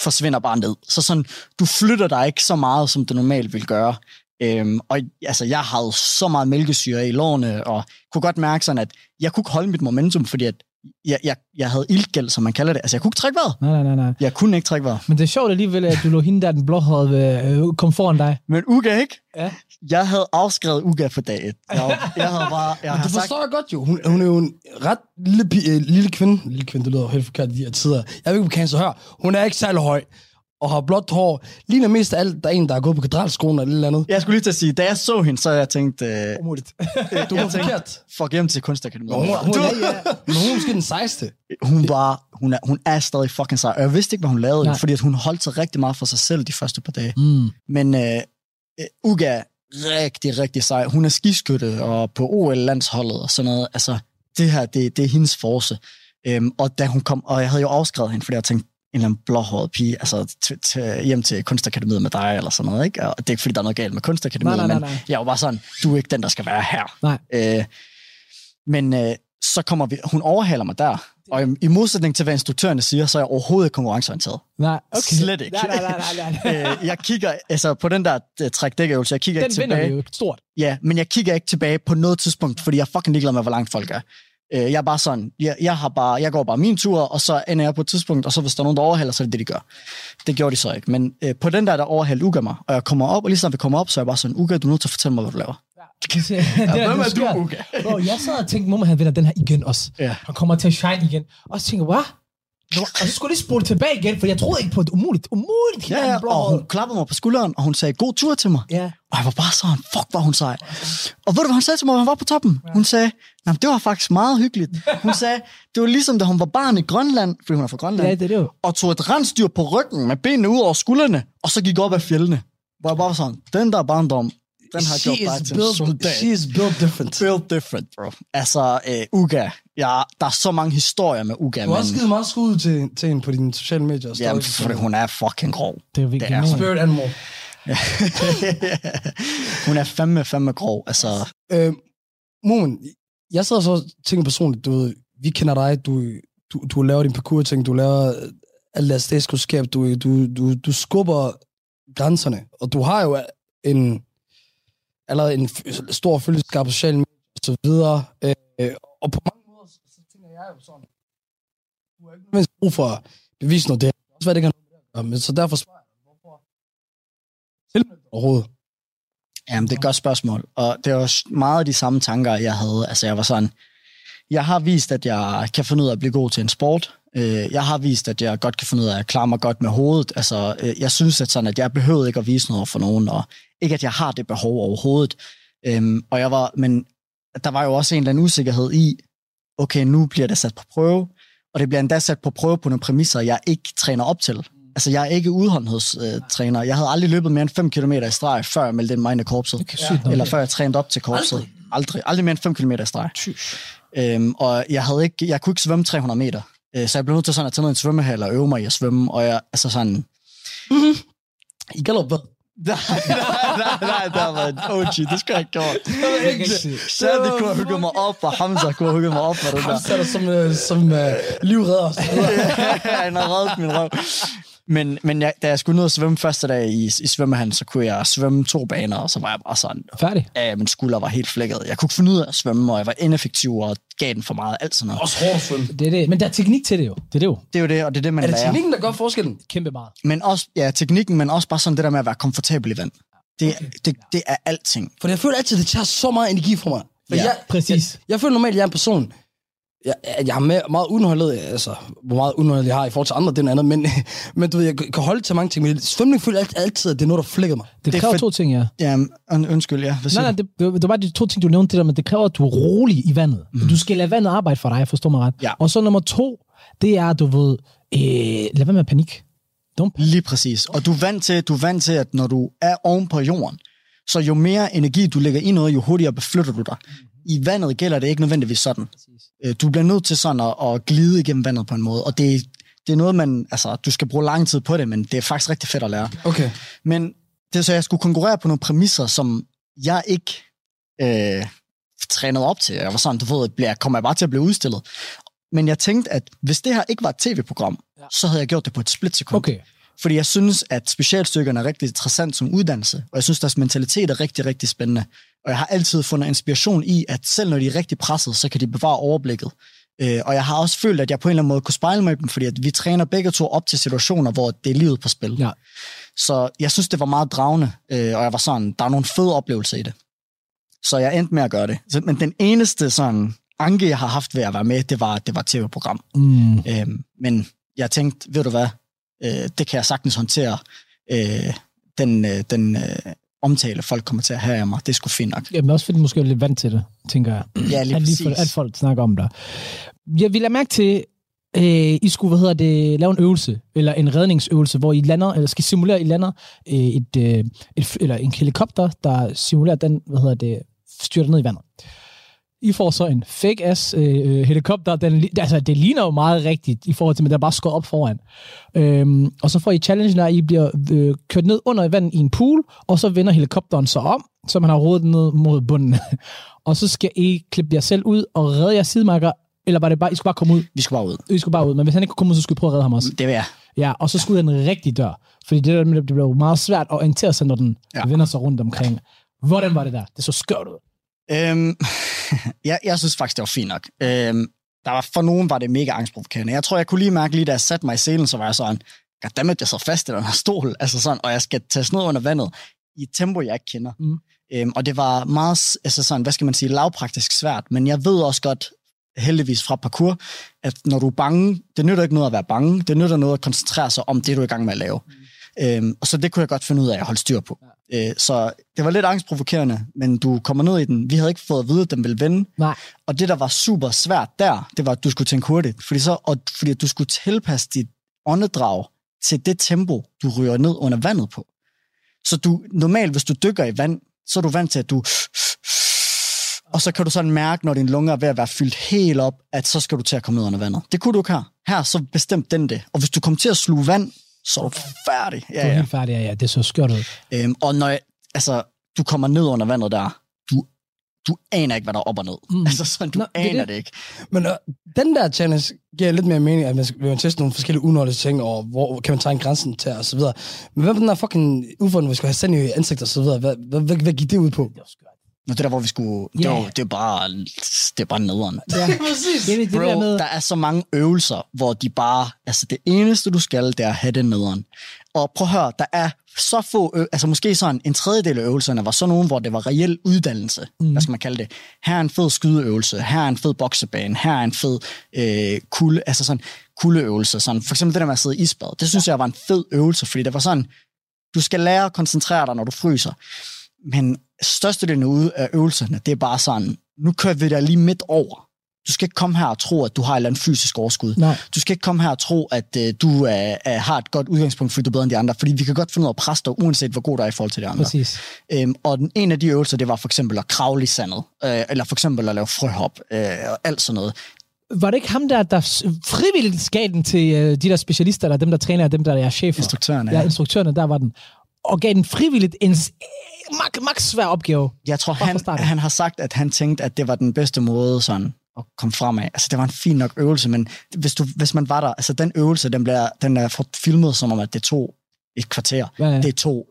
[SPEAKER 7] forsvinder bare ned. Så sådan, du flytter dig ikke så meget, som du normalt vil gøre. Øhm, og altså, jeg havde så meget mælkesyre i lårene, og kunne godt mærke sådan, at jeg kunne ikke holde mit momentum, fordi at jeg, jeg, jeg havde ildgæld, som man kalder det. Altså, jeg kunne ikke trække vejret.
[SPEAKER 6] Nej, nej, nej, nej.
[SPEAKER 7] Jeg kunne ikke trække vejret.
[SPEAKER 6] Men det er sjovt alligevel, at du lå hende der, den blåhårede, øh, kom foran dig.
[SPEAKER 7] Men Uga ikke?
[SPEAKER 6] Ja.
[SPEAKER 7] Jeg havde afskrevet Uga på dag et. Jeg, jeg havde bare... Jeg
[SPEAKER 1] Men det
[SPEAKER 7] sagt,
[SPEAKER 1] forstår jeg godt jo. Hun, hun er jo en ret lille, øh, lille kvinde. Lille kvinde, det lyder jo helt forkert i de her tider. Jeg ved ikke, om kan så høre. Hun er ikke særlig høj og har blåt hår. Ligner mest af alt, der er en, der er gået på katedralskolen eller et eller andet.
[SPEAKER 7] jeg skulle lige til at sige, da jeg så hende, så jeg tænkte, øh,
[SPEAKER 6] Umuligt.
[SPEAKER 1] Du var forkert.
[SPEAKER 7] fuck hjem til kunstakademiet.
[SPEAKER 1] Hun, hun,
[SPEAKER 7] Du-
[SPEAKER 1] ja, ja. Men hun er måske den sejste.
[SPEAKER 7] hun, var, hun, er, hun er stadig fucking sej. Og jeg vidste ikke, hvad hun lavede,
[SPEAKER 6] Nej.
[SPEAKER 7] fordi at hun holdt sig rigtig meget for sig selv de første par dage.
[SPEAKER 6] Mm.
[SPEAKER 7] Men øh, øh, Uga, rigtig, rigtig sej. Hun er skiskytte og på OL-landsholdet og sådan noget. Altså, det her, det, det er hendes force. Øhm, og da hun kom, og jeg havde jo afskrevet hende, fordi jeg tænkte, en eller anden blåhåret pige, altså hjem til kunstakademiet med dig, eller sådan noget, ikke? Og det er ikke, fordi der er noget galt med kunstakademiet,
[SPEAKER 6] Nej, nej, nej,
[SPEAKER 7] men
[SPEAKER 6] nej.
[SPEAKER 7] jeg var bare sådan, du er ikke den, der skal være her.
[SPEAKER 6] Nej.
[SPEAKER 7] Øh, men øh, så kommer vi, hun overhaler mig der, og i, i modsætning til, hvad instruktørerne siger, så er jeg overhovedet ikke konkurrenceorienteret.
[SPEAKER 6] Nej, okay.
[SPEAKER 7] Slet ikke.
[SPEAKER 6] Nej, nej, nej, nej, nej.
[SPEAKER 7] øh, jeg kigger, altså på den der uh, træk jeg kigger
[SPEAKER 6] Den
[SPEAKER 7] ikke
[SPEAKER 6] vinder
[SPEAKER 7] tilbage.
[SPEAKER 6] vi jo stort.
[SPEAKER 7] Ja, men jeg kigger ikke tilbage på noget tidspunkt, fordi jeg fucking ligeglad med, hvor langt folk er. Øh, jeg er bare sådan, jeg, jeg, har bare, jeg går bare min tur, og så ender jeg på et tidspunkt, og så hvis der er nogen, der overhaler, så er det det, de gør. Det gjorde de så ikke. Men øh, på den der, der overhalede Uga mig, og jeg kommer op, og lige snart vi kommer op, så er jeg bare sådan, Uga, du er nødt til at fortælle mig, hvad du laver.
[SPEAKER 6] det er,
[SPEAKER 7] hvem er du. Uga?
[SPEAKER 6] Bro, jeg sad og tænkte, må han vinder den her igen også.
[SPEAKER 7] Ja.
[SPEAKER 6] Han kommer til at shine igen. Og så tænker jeg, hvad? Og så skulle jeg lige spole tilbage igen, for jeg troede ikke på det. Umuligt, umuligt.
[SPEAKER 7] Ja, ja, og hun klappede mig på skulderen, og hun sagde, god tur til mig.
[SPEAKER 6] Ja.
[SPEAKER 7] Og jeg var bare sådan, fuck, var hun sej. Og ved du, hvad hun sagde til mig, hun var på toppen? Hun sagde, "Nå, men det var faktisk meget hyggeligt. Hun sagde, det var ligesom, da hun var barn i Grønland, fordi hun er fra Grønland,
[SPEAKER 6] Ja, det er det jo.
[SPEAKER 7] og tog et rensdyr på ryggen med benene ud over skuldrene, og så gik op ad fjellene. Hvor jeg bare var sådan, den der barndom, den har
[SPEAKER 1] She
[SPEAKER 7] gjort dig
[SPEAKER 1] is,
[SPEAKER 7] til en
[SPEAKER 1] built,
[SPEAKER 7] soldat.
[SPEAKER 1] she is built different.
[SPEAKER 7] Built different, bro. Altså, uh, Uga. Ja, der er så mange historier med Uga,
[SPEAKER 1] Du har også givet meget skud til, til hende på dine sociale medier.
[SPEAKER 7] jamen, for hun er fucking grov.
[SPEAKER 6] Det er virkelig
[SPEAKER 7] Det er.
[SPEAKER 1] Spirit animal.
[SPEAKER 7] hun er fandme, fandme grov. Altså,
[SPEAKER 1] Øh, Moon, jeg sidder så og tænker personligt, du ved, vi kender dig, du, du, du laver din parkour-ting, du laver øh, alt det statskundskab, du, du, du, du skubber grænserne, og du har jo en, allerede en stor følgeskab på sociale medier og så videre, øh, øh, og på mange måder, så, så tænker jeg jo sådan, du har ikke nødvendigvis brug for at bevise noget, det er også, hvad det kan gøre, men så derfor spørger jeg, hvorfor tilmeldt overhovedet?
[SPEAKER 7] Jamen, det er et godt spørgsmål. Og det er også meget af de samme tanker, jeg havde. Altså, jeg var sådan, jeg har vist, at jeg kan finde ud af at blive god til en sport. Øh, jeg har vist, at jeg godt kan finde ud af at klare mig godt med hovedet. Altså, øh, jeg synes, at, sådan, at jeg behøvede ikke at vise noget for nogen, og ikke, at jeg har det behov overhovedet. Øhm, Og jeg var, men der var jo også en eller anden usikkerhed i, okay, nu bliver det sat på prøve, og det bliver endda sat på prøve på nogle præmisser, jeg ikke træner op til. Altså, jeg er ikke udholdenhedstræner. Jeg havde aldrig løbet mere end 5 km i streg, før jeg meldte mig ind i korpset.
[SPEAKER 6] Okay.
[SPEAKER 7] Eller før jeg trænede op til korpset. Aldrig. Aldrig, aldrig mere end 5 km i streg. Øhm, og jeg, havde ikke, jeg kunne ikke svømme 300 meter. Øh, så jeg blev nødt til sådan at tage ned i en svømmehal og øve mig i at svømme. Og jeg, altså sådan...
[SPEAKER 1] I Gallup,
[SPEAKER 7] nej, nej, nej, der var en OG. Det skulle jeg ikke gjort. Det kunne have hygget mig op, og Hamza kunne have hygget mig op for det der.
[SPEAKER 1] Han sætter som, øh, som øh, livredder
[SPEAKER 7] han har reddet min røv. Men, men jeg, da jeg skulle ned og svømme første dag i, i svømmehallen, så kunne jeg svømme to baner, og så var jeg bare sådan,
[SPEAKER 6] Færdig.
[SPEAKER 7] ja, min skulder var helt flækket. Jeg kunne ikke finde ud af at svømme, og jeg var ineffektiv og gav den for meget, alt sådan noget.
[SPEAKER 1] Også hårdt at svømme.
[SPEAKER 6] Det er det. Men der er teknik til det jo. Det er det jo.
[SPEAKER 7] Det er jo det, og det er det, man
[SPEAKER 1] Er det
[SPEAKER 7] lærer.
[SPEAKER 1] teknikken, der gør forskellen?
[SPEAKER 6] Kæmpe meget.
[SPEAKER 7] Men også, ja, teknikken, men også bare sådan det der med at være komfortabel i vand. Det, det, det er alting.
[SPEAKER 1] For jeg føler altid, det tager så meget energi fra mig. For
[SPEAKER 7] Ja,
[SPEAKER 1] jeg,
[SPEAKER 6] præcis.
[SPEAKER 1] Jeg, jeg føler normalt, at jeg er en person, jeg, jeg har med, meget udenholdet, altså, hvor meget udenholdet jeg har i forhold til andre, det er noget andet, men, men du ved, jeg kan holde til mange ting, men svømning føler jeg alt- altid, at det er noget, der flækker mig.
[SPEAKER 6] Det
[SPEAKER 7] Det er
[SPEAKER 6] kræver
[SPEAKER 7] fedt.
[SPEAKER 6] to ting, ja.
[SPEAKER 7] Ja, und, undskyld, ja. Hvad
[SPEAKER 6] Nej, nej, det, det, var bare de to ting, du nævnte, det der, men det kræver, at du er rolig i vandet. Mm. Du skal lade vandet arbejde for dig, forstår mig ret.
[SPEAKER 7] Ja.
[SPEAKER 6] Og så nummer to, det er, du ved, øh, lad være med panik. Don't panic.
[SPEAKER 7] Lige præcis. Og du er, vant til, du er vant til, at når du er oven på jorden, så jo mere energi du lægger i noget, jo hurtigere beflytter du dig. I vandet gælder det ikke nødvendigvis sådan. Øh, Du bliver nødt til sådan at, at glide igennem vandet på en måde, og det, det er noget, man, altså, du skal bruge lang tid på det, men det er faktisk rigtig fedt at lære.
[SPEAKER 1] Okay.
[SPEAKER 7] Men det så, jeg skulle konkurrere på nogle præmisser, som jeg ikke øh, trænede op til. Jeg var sådan, du ved, bliver, kommer jeg bare til at blive udstillet. Men jeg tænkte, at hvis det her ikke var et tv-program, ja. så havde jeg gjort det på et splitsekund.
[SPEAKER 6] Okay.
[SPEAKER 7] Fordi jeg synes, at specialstykkerne er rigtig interessant som uddannelse, og jeg synes, deres mentalitet er rigtig, rigtig spændende. Og jeg har altid fundet inspiration i, at selv når de er rigtig presset, så kan de bevare overblikket. Øh, og jeg har også følt, at jeg på en eller anden måde kunne spejle mig i dem, fordi at vi træner begge to op til situationer, hvor det er livet på spil.
[SPEAKER 6] Ja.
[SPEAKER 7] Så jeg synes, det var meget dragende, øh, og jeg var sådan, der er nogle fede oplevelser i det. Så jeg endte med at gøre det. Så, men den eneste sådan anke, jeg har haft ved at være med, det var, det var tv-program.
[SPEAKER 6] Mm.
[SPEAKER 7] Øhm, men jeg tænkte, ved du hvad, øh, det kan jeg sagtens håndtere. Øh, den øh, den øh, omtale, folk kommer til at have af mig, det sgu fint nok.
[SPEAKER 6] Jamen også fordi måske er lidt vant til det, tænker jeg.
[SPEAKER 7] Ja, lige
[SPEAKER 6] at,
[SPEAKER 7] præcis.
[SPEAKER 6] for, at folk snakker om dig. Jeg vil have mærke til, øh, I skulle, hvad hedder det, lave en øvelse, eller en redningsøvelse, hvor I lander, eller skal simulere, I lander øh, et, øh, et, eller en helikopter, der simulerer, den, hvad hedder det, styrter ned i vandet. I får så en fake-ass øh, helikopter. Den, altså, det ligner jo meget rigtigt i forhold til, men der er bare skåret op foran. Øhm, og så får I challengen, der I bliver øh, kørt ned under vandet i en pool, og så vender helikopteren så om, så man har rodet ned mod bunden. og så skal I klippe jer selv ud og redde jeres sidemarker, eller var det bare, I skulle bare komme ud?
[SPEAKER 7] Vi skal bare ud.
[SPEAKER 6] I skulle bare ud, men hvis han ikke kunne komme ud, så skulle I prøve at redde ham også.
[SPEAKER 7] Det vil jeg.
[SPEAKER 6] Ja, og så skulle den rigtig dør. Fordi det, der, det blev meget svært at orientere sig, når den ja.
[SPEAKER 7] Ja.
[SPEAKER 6] vender sig rundt omkring. Hvordan var det der? Det så skørt ud.
[SPEAKER 7] Øhm, jeg, jeg synes faktisk, det var fint nok. Øhm, der var, for nogen var det mega angstprovokerende. Jeg tror, jeg kunne lige mærke lige, da jeg satte mig i selen, så var jeg sådan, goddammit, jeg sidder fast i den her stol, altså sådan, og jeg skal tage ned under vandet i et tempo, jeg ikke kender.
[SPEAKER 6] Mm.
[SPEAKER 7] Øhm, og det var meget, altså sådan, hvad skal man sige, lavpraktisk svært, men jeg ved også godt, heldigvis fra parkour, at når du er bange, det nytter ikke noget at være bange, det nytter noget at koncentrere sig om det, du er i gang med at lave. Mm. Øhm, og så det kunne jeg godt finde ud af at holde styr på. Ja. Øh, så det var lidt angstprovokerende, men du kommer ned i den. Vi havde ikke fået at vide, at den ville vende.
[SPEAKER 6] Nej.
[SPEAKER 7] Og det, der var super svært der, det var, at du skulle tænke hurtigt. Fordi, så, og, fordi du skulle tilpasse dit åndedrag til det tempo, du ryger ned under vandet på. Så du, normalt, hvis du dykker i vand, så er du vant til, at du... Og så kan du sådan mærke, når din lunger er ved at være fyldt helt op, at så skal du til at komme ned under vandet. Det kunne du ikke her. Her så bestemt den det. Og hvis du kommer til at sluge vand, så er du færdig.
[SPEAKER 6] Ja, ja. helt færdig, ja, ja. Det så skørt ud.
[SPEAKER 7] Øhm, og når jeg, altså, du kommer ned under vandet der, du, du aner ikke, hvad der er op og ned.
[SPEAKER 6] Mm.
[SPEAKER 7] Altså sådan, du
[SPEAKER 6] Nå, er
[SPEAKER 7] aner
[SPEAKER 6] det.
[SPEAKER 7] det. det ikke.
[SPEAKER 1] Men øh, den der challenge giver lidt mere mening, at man skal, man teste nogle forskellige unødige ting, og hvor kan man tage grænsen til, og så videre. Men hvad med den der fucking udfordring, vi skal have sand i ansigt, og så videre? Hvad, hvad, hvad, hvad gik det ud på?
[SPEAKER 6] Det
[SPEAKER 7] Nå, det der, hvor vi skulle... Det,
[SPEAKER 6] Ja.
[SPEAKER 7] var, det er bare, det er bare nederen.
[SPEAKER 6] Ja, præcis. Det, det, det der
[SPEAKER 7] Bro,
[SPEAKER 6] med,
[SPEAKER 7] der er så mange øvelser, hvor de bare... Altså, det eneste, du skal, det er at have det nederen. Og prøv at høre, der er så få... Ø- altså, måske sådan en tredjedel af øvelserne var sådan nogle, hvor det var reel uddannelse. Mm. Hvad skal man kalde det? Her er en fed skydeøvelse. Her er en fed boksebane. Her er en fed øh, kulde... Altså sådan kuldeøvelse. Sådan, for eksempel det der med at sidde i isbad. Det synes jeg var en fed øvelse, fordi det var sådan... Du skal lære at koncentrere dig, når du fryser. Men størstedelen ude af øvelserne, det er bare sådan, nu kører vi dig lige midt over. Du skal ikke komme her og tro, at du har et eller andet fysisk overskud.
[SPEAKER 6] Nej.
[SPEAKER 7] Du skal ikke komme her og tro, at øh, du øh, har et godt udgangspunkt, fordi du er bedre end de andre. Fordi vi kan godt finde ud af at presse dig, uanset hvor god du er i forhold til de andre.
[SPEAKER 6] præcis.
[SPEAKER 7] Øhm, og den, en af de øvelser, det var for eksempel at kravle i sandet. Øh, eller for eksempel at lave frøhop. Øh, og alt sådan noget.
[SPEAKER 6] Var det ikke ham der, der frivilligt gav den til øh, de der specialister, eller dem, der træner, og dem, der er chefer?
[SPEAKER 7] Instruktørerne.
[SPEAKER 6] Ja, instruktørerne, der var den. Og gav den frivilligt en max, max svær opgave.
[SPEAKER 7] Jeg tror, han, han har sagt, at han tænkte, at det var den bedste måde sådan at komme fremad. Altså, det var en fin nok øvelse, men hvis, du, hvis man var der, altså den øvelse, den, bliver, den er filmet som om, at det tog et kvarter.
[SPEAKER 6] Ja, ja.
[SPEAKER 7] Det tog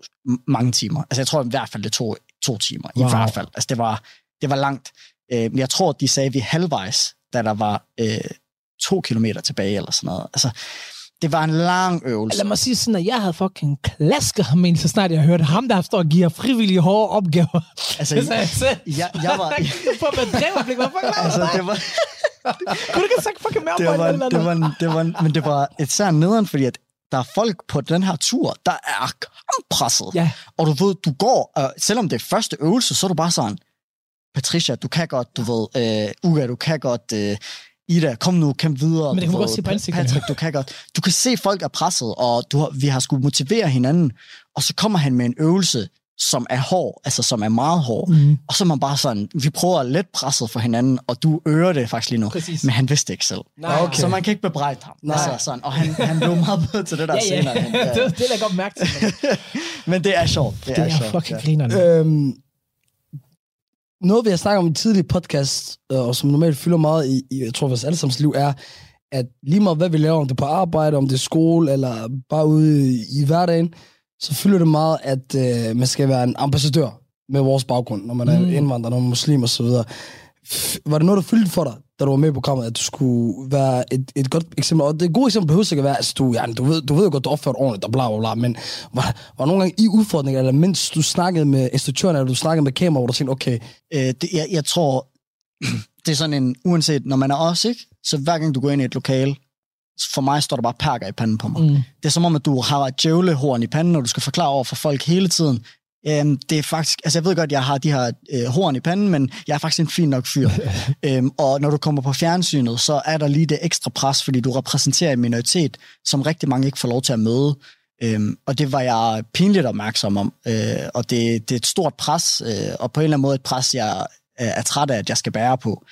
[SPEAKER 7] mange timer. Altså, jeg tror i hvert fald, det tog to timer.
[SPEAKER 6] Wow.
[SPEAKER 7] I hvert fald. Altså, det var, det var langt. Øh, jeg tror, de sagde, at vi halvvejs, da der var øh, to kilometer tilbage, eller sådan noget. Altså, det var en lang øvelse.
[SPEAKER 6] Lad mig sige sådan, at jeg havde fucking klasket ham ind, så snart jeg hørte ham, der står og giver frivillige hårde opgaver.
[SPEAKER 7] Altså,
[SPEAKER 6] jeg selv.
[SPEAKER 7] jeg, jeg var...
[SPEAKER 6] På med drevblik, hvad fuck
[SPEAKER 7] altså, det var...
[SPEAKER 6] Kunne du ikke have fucking mere
[SPEAKER 7] det var, det var, en- det var, en- men det var et særligt nederen, fordi at der er folk på den her tur, der er presset.
[SPEAKER 6] Ja.
[SPEAKER 7] Og du ved, du går, øh, selvom det er første øvelse, så er du bare sådan, Patricia, du kan godt, du ved, øh, Uga, du kan godt, øh, Ida, kom nu, kæmp videre.
[SPEAKER 6] Men det kan
[SPEAKER 7] du
[SPEAKER 6] godt se på ansigterne.
[SPEAKER 7] Patrick, du kan godt. Du kan se, folk er presset, og du har, vi har skulle motivere hinanden, og så kommer han med en øvelse, som er hård, altså som er meget hård.
[SPEAKER 6] Mhm.
[SPEAKER 7] Og så er man bare sådan, vi prøver at lette presset for hinanden, og du øger det faktisk lige nu.
[SPEAKER 6] Præcis.
[SPEAKER 7] Men han vidste ikke selv.
[SPEAKER 6] Nej,
[SPEAKER 1] okay.
[SPEAKER 7] Så man kan ikke bebrejde ham.
[SPEAKER 1] Nej.
[SPEAKER 7] Altså, sådan, og han, han blev meget bedre til det der
[SPEAKER 6] Ja, ja,
[SPEAKER 7] senere. hen.
[SPEAKER 6] det, det lader jeg godt mærke til.
[SPEAKER 7] Men det er sjovt. Det,
[SPEAKER 6] Det
[SPEAKER 7] er,
[SPEAKER 6] er
[SPEAKER 7] sjovt.
[SPEAKER 6] fucking
[SPEAKER 7] ja.
[SPEAKER 6] grinerne.
[SPEAKER 1] Øhm, noget, vi har snakket om i tidligere podcast, øh, og som normalt fylder meget i, i jeg tror, vores allesammens liv, er, at lige meget hvad vi laver, om det er på arbejde, om det er skole, eller bare ude i, hverdagen, så fylder det meget, at øh, man skal være en ambassadør med vores baggrund, når man er
[SPEAKER 6] Mm.
[SPEAKER 1] indvandrer, når man er muslim og så videre. F- Var det noget, der fyldte for dig, da du var med i programmet, at du skulle være et, et godt eksempel? Og det gode eksempel behøver ikke at være, altså du, ja, du, ved, du ved jo godt, du opførte ordentligt og bla bla bla, men var, var nogle gange i udfordringer, eller mens du snakkede med instruktøren, eller du snakkede med kamera, hvor du tænkte, okay,
[SPEAKER 7] Øh, det, jeg, jeg tror, det er sådan en, uanset når man er os, ikke? så hver gang du går ind i et lokale, for mig står der bare perker i panden på mig.
[SPEAKER 6] Mm.
[SPEAKER 7] Det er som om, at du har et djævlehorn i panden, og du skal forklare over for folk hele tiden, Øhm, det er faktisk, altså jeg ved godt, jeg har de her øh, horn i panden, men jeg er faktisk en fin nok fyr. øhm, og når du kommer på fjernsynet, så er der lige det ekstra pres, fordi du repræsenterer en minoritet, som rigtig mange ikke får lov til at møde. Øhm, og det var jeg pinligt opmærksom om. Øh, og det, det er et stort pres, øh, og på en eller anden måde et pres, jeg er, er træt af, at jeg skal bære på.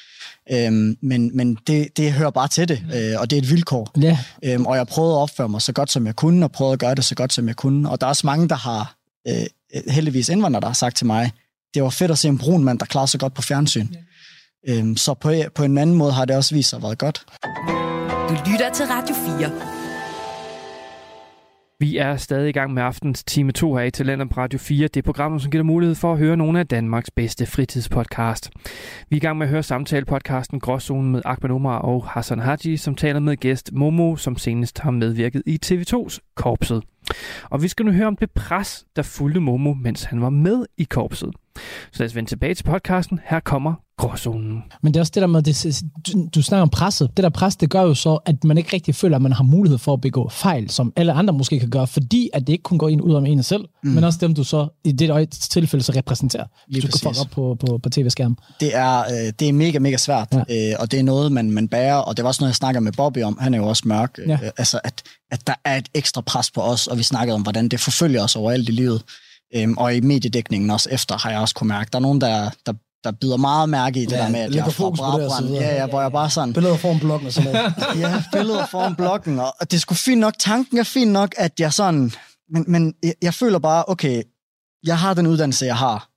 [SPEAKER 7] Øhm, men men det, det hører bare til det, øh, og det er et vilkår.
[SPEAKER 6] Ja.
[SPEAKER 7] Øhm, og jeg prøvede at opføre mig så godt, som jeg kunne, og prøvede at gøre det så godt, som jeg kunne. Og der er også mange, der har, øh, heldigvis indvandrere, der har sagt til mig, det var fedt at se en brun mand, der klarer sig godt på fjernsyn. Øhm, så på, på en anden måde har det også vist sig at være godt.
[SPEAKER 2] Du lytter til Radio 4.
[SPEAKER 3] Vi er stadig i gang med aftens time 2 her i Talenter på Radio 4. Det er programmet, som giver dig mulighed for at høre nogle af Danmarks bedste fritidspodcast. Vi er i gang med at høre samtale-podcasten Gråzonen med Ahmed Omar og Hassan Haji, som taler med gæst Momo, som senest har medvirket i TV2's Korpset. Og vi skal nu høre om det pres, der fulgte Momo, mens han var med i Korpset. Så lad os vende tilbage til podcasten. Her kommer Gråzonen.
[SPEAKER 6] Men det er også det der med, det, du, snakker om presset. Det der pres, det gør jo så, at man ikke rigtig føler, at man har mulighed for at begå fejl, som alle andre måske kan gøre, fordi at det ikke kun går ind ud om en selv, mm. men også dem, du så i det tilfælde så repræsenterer.
[SPEAKER 7] Lige
[SPEAKER 6] du kan op på, på, på tv-skærmen.
[SPEAKER 7] Det er, øh, det er mega, mega svært, ja. øh, og det er noget, man, man bærer, og det var også noget, jeg snakker med Bobby om. Han er jo også mørk.
[SPEAKER 6] Ja.
[SPEAKER 7] Øh, altså, at, at der er et ekstra pres på os, og vi snakkede om, hvordan det forfølger os overalt i livet. Øhm, og i mediedækningen også efter, har jeg også kunne mærke. Der er nogen, der, der, der bider meget mærke i det
[SPEAKER 1] Ja,
[SPEAKER 7] der med, at jeg er fra Brabrand. Ja, ja, hvor jeg bare sådan,
[SPEAKER 1] Billeder foran bloggen og sådan noget.
[SPEAKER 7] ja, billeder foran bloggen, og og det skulle fint nok, tanken er fint nok, at jeg sådan, men, men jeg, jeg føler bare, okay, jeg har den uddannelse, jeg har.